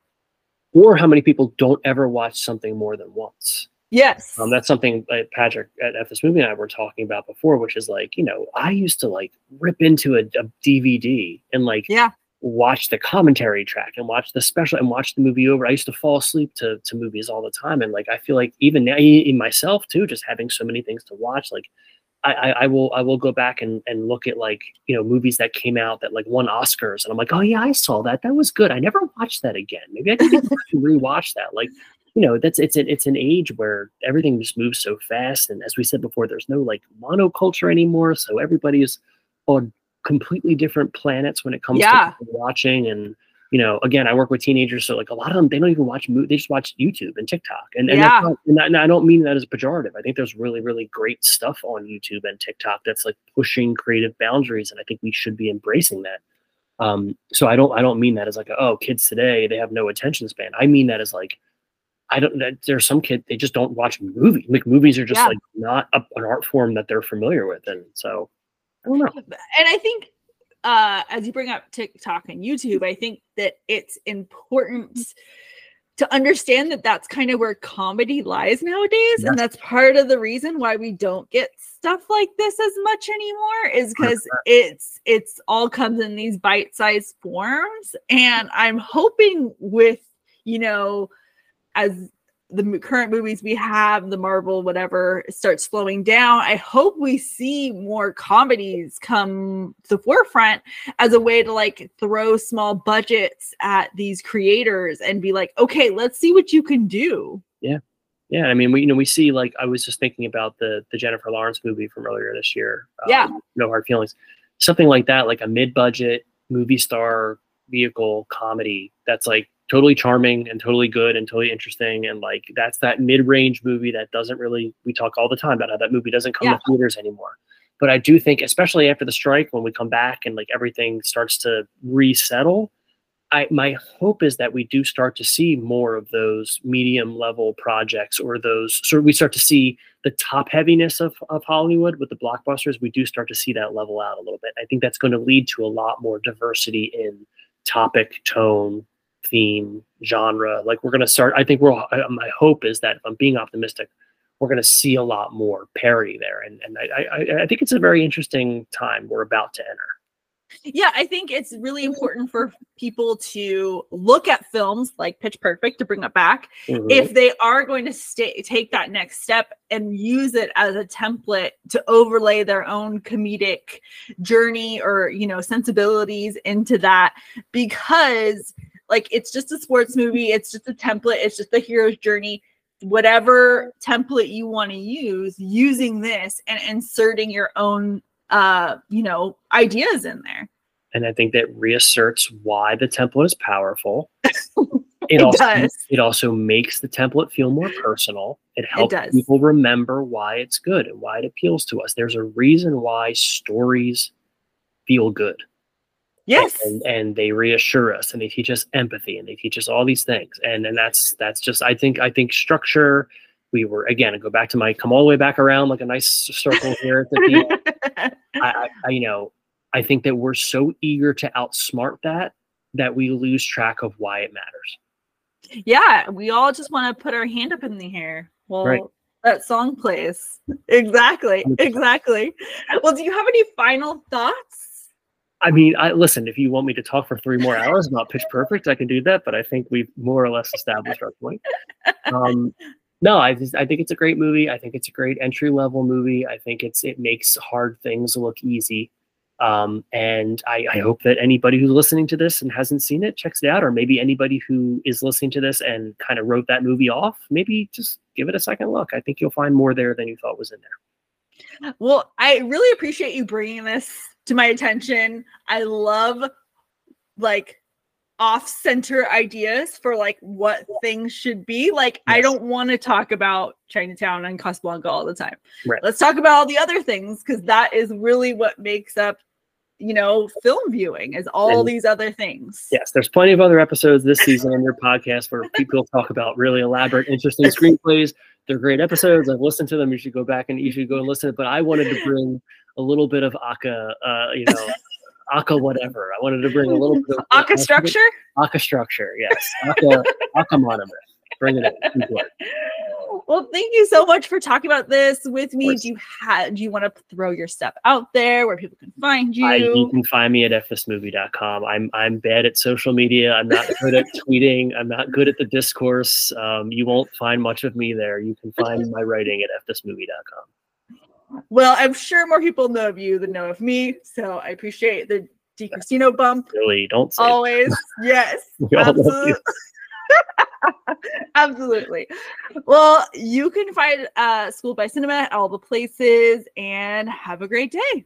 Or how many people don't ever watch something more than once. Yes. Um, that's something that Patrick at F this movie and I were talking about before, which is like, you know, I used to like rip into a, a DVD and like Yeah. watch the commentary track and watch the special and watch the movie over. I used to fall asleep to to movies all the time, and like I feel like even now, in myself too, just having so many things to watch, like. I, I will I will go back and, and look at like you know movies that came out that like won Oscars and I'm like oh yeah I saw that. That was good. I never watched that again. Maybe I can rewatch that. Like you know that's it's an it's an age where everything just moves so fast and as we said before there's no like monoculture anymore so everybody is on completely different planets when it comes yeah. to watching and you know again i work with teenagers so like a lot of them they don't even watch movies they just watch youtube and tiktok and, and, yeah. not, and, and i don't mean that as a pejorative i think there's really really great stuff on youtube and tiktok that's like pushing creative boundaries and i think we should be embracing that um so i don't i don't mean that as like oh kids today they have no attention span i mean that as like I don't. There's some kids they just don't watch movies. Like movies are just yeah. like not a, an art form that they're familiar with, and so I don't know. And I think uh, as you bring up TikTok and YouTube, I think that it's important to understand that that's kind of where comedy lies nowadays, and that's part of the reason why we don't get stuff like this as much anymore is because it's it's all comes in these bite-sized forms, and I'm hoping with you know as the current movies we have, the Marvel, whatever, starts slowing down, I hope we see more comedies come to the forefront as a way to like throw small budgets at these creators and be like, okay, let's see what you can do. Yeah. Yeah. I mean, we, you know, we see like, I was just thinking about the, the Jennifer Lawrence movie from earlier this year. Um, yeah. No Hard Feelings. Something like that, like a mid budget movie star vehicle comedy that's like totally charming and totally good and totally interesting and like that's that mid-range movie that doesn't really we talk all the time about how that movie doesn't come yeah. to theaters anymore but i do think especially after the strike when we come back and like everything starts to resettle i my hope is that we do start to see more of those medium level projects or those so we start to see the top heaviness of, of hollywood with the blockbusters we do start to see that level out a little bit i think that's going to lead to a lot more diversity in topic tone theme, genre. Like we're going to start. I think we're. My hope is that if I'm being optimistic, we're going to see a lot more parody there, and and I, I I think it's a very interesting time we're about to enter. Yeah, I think it's really important for people to look at films like Pitch Perfect to bring it back mm-hmm. if they are going to stay take that next step and use it as a template to overlay their own comedic journey or you know sensibilities into that because like it's just a sports movie, it's just a template, it's just the hero's journey. Whatever template you want to use, using this and inserting your own uh, you know, ideas in there. And I think that reasserts why the template is powerful. It, it also does. it also makes the template feel more personal. It helps it people remember why it's good and why it appeals to us. There's a reason why stories feel good. Yes. And, and they reassure us and they teach us empathy and they teach us all these things. And and that's that's just I think I think structure we were again go back to my come all the way back around like a nice circle here at the end. I, I you know I think that we're so eager to outsmart that that we lose track of why it matters. Yeah, we all just want to put our hand up in the air. Well, right. that song plays. Exactly. Exactly. Well, do you have any final thoughts? I mean, I listen. If you want me to talk for three more hours about Pitch Perfect, I can do that. But I think we've more or less established our point. Um, no, I just, I think it's a great movie. I think it's a great entry level movie. I think it's it makes hard things look easy. Um, and I, I hope that anybody who's listening to this and hasn't seen it checks it out, or maybe anybody who is listening to this and kind of wrote that movie off, maybe just give it a second look. I think you'll find more there than you thought was in there. Well, I really appreciate you bringing this to my attention. I love like off center ideas for like what things should be. Like, yes. I don't want to talk about Chinatown and Casablanca all the time. Right. Let's talk about all the other things because that is really what makes up, you know, film viewing is all and, these other things. Yes, there's plenty of other episodes this season on your podcast where people talk about really elaborate, interesting screenplays. They're great episodes. I've listened to them. You should go back and you should go and listen. But I wanted to bring a little bit of aca, uh, you know, aca whatever. I wanted to bring a little bit of aca structure. Aca structure, yes. Aca aca monomyth. Bring it in. well, thank you so much for talking about this with me. Do you have do you want to throw your stuff out there where people can find you? I, you can find me at fthismovie.com. I'm I'm bad at social media. I'm not good at tweeting. I'm not good at the discourse. Um, you won't find much of me there. You can find my writing at fthismovie.com. Well, I'm sure more people know of you than know of me, so I appreciate the DiCristino bump. Really, don't say always. That. Yes, absolutely. Absolutely. Well, you can find uh, Schooled by Cinema at all the places and have a great day.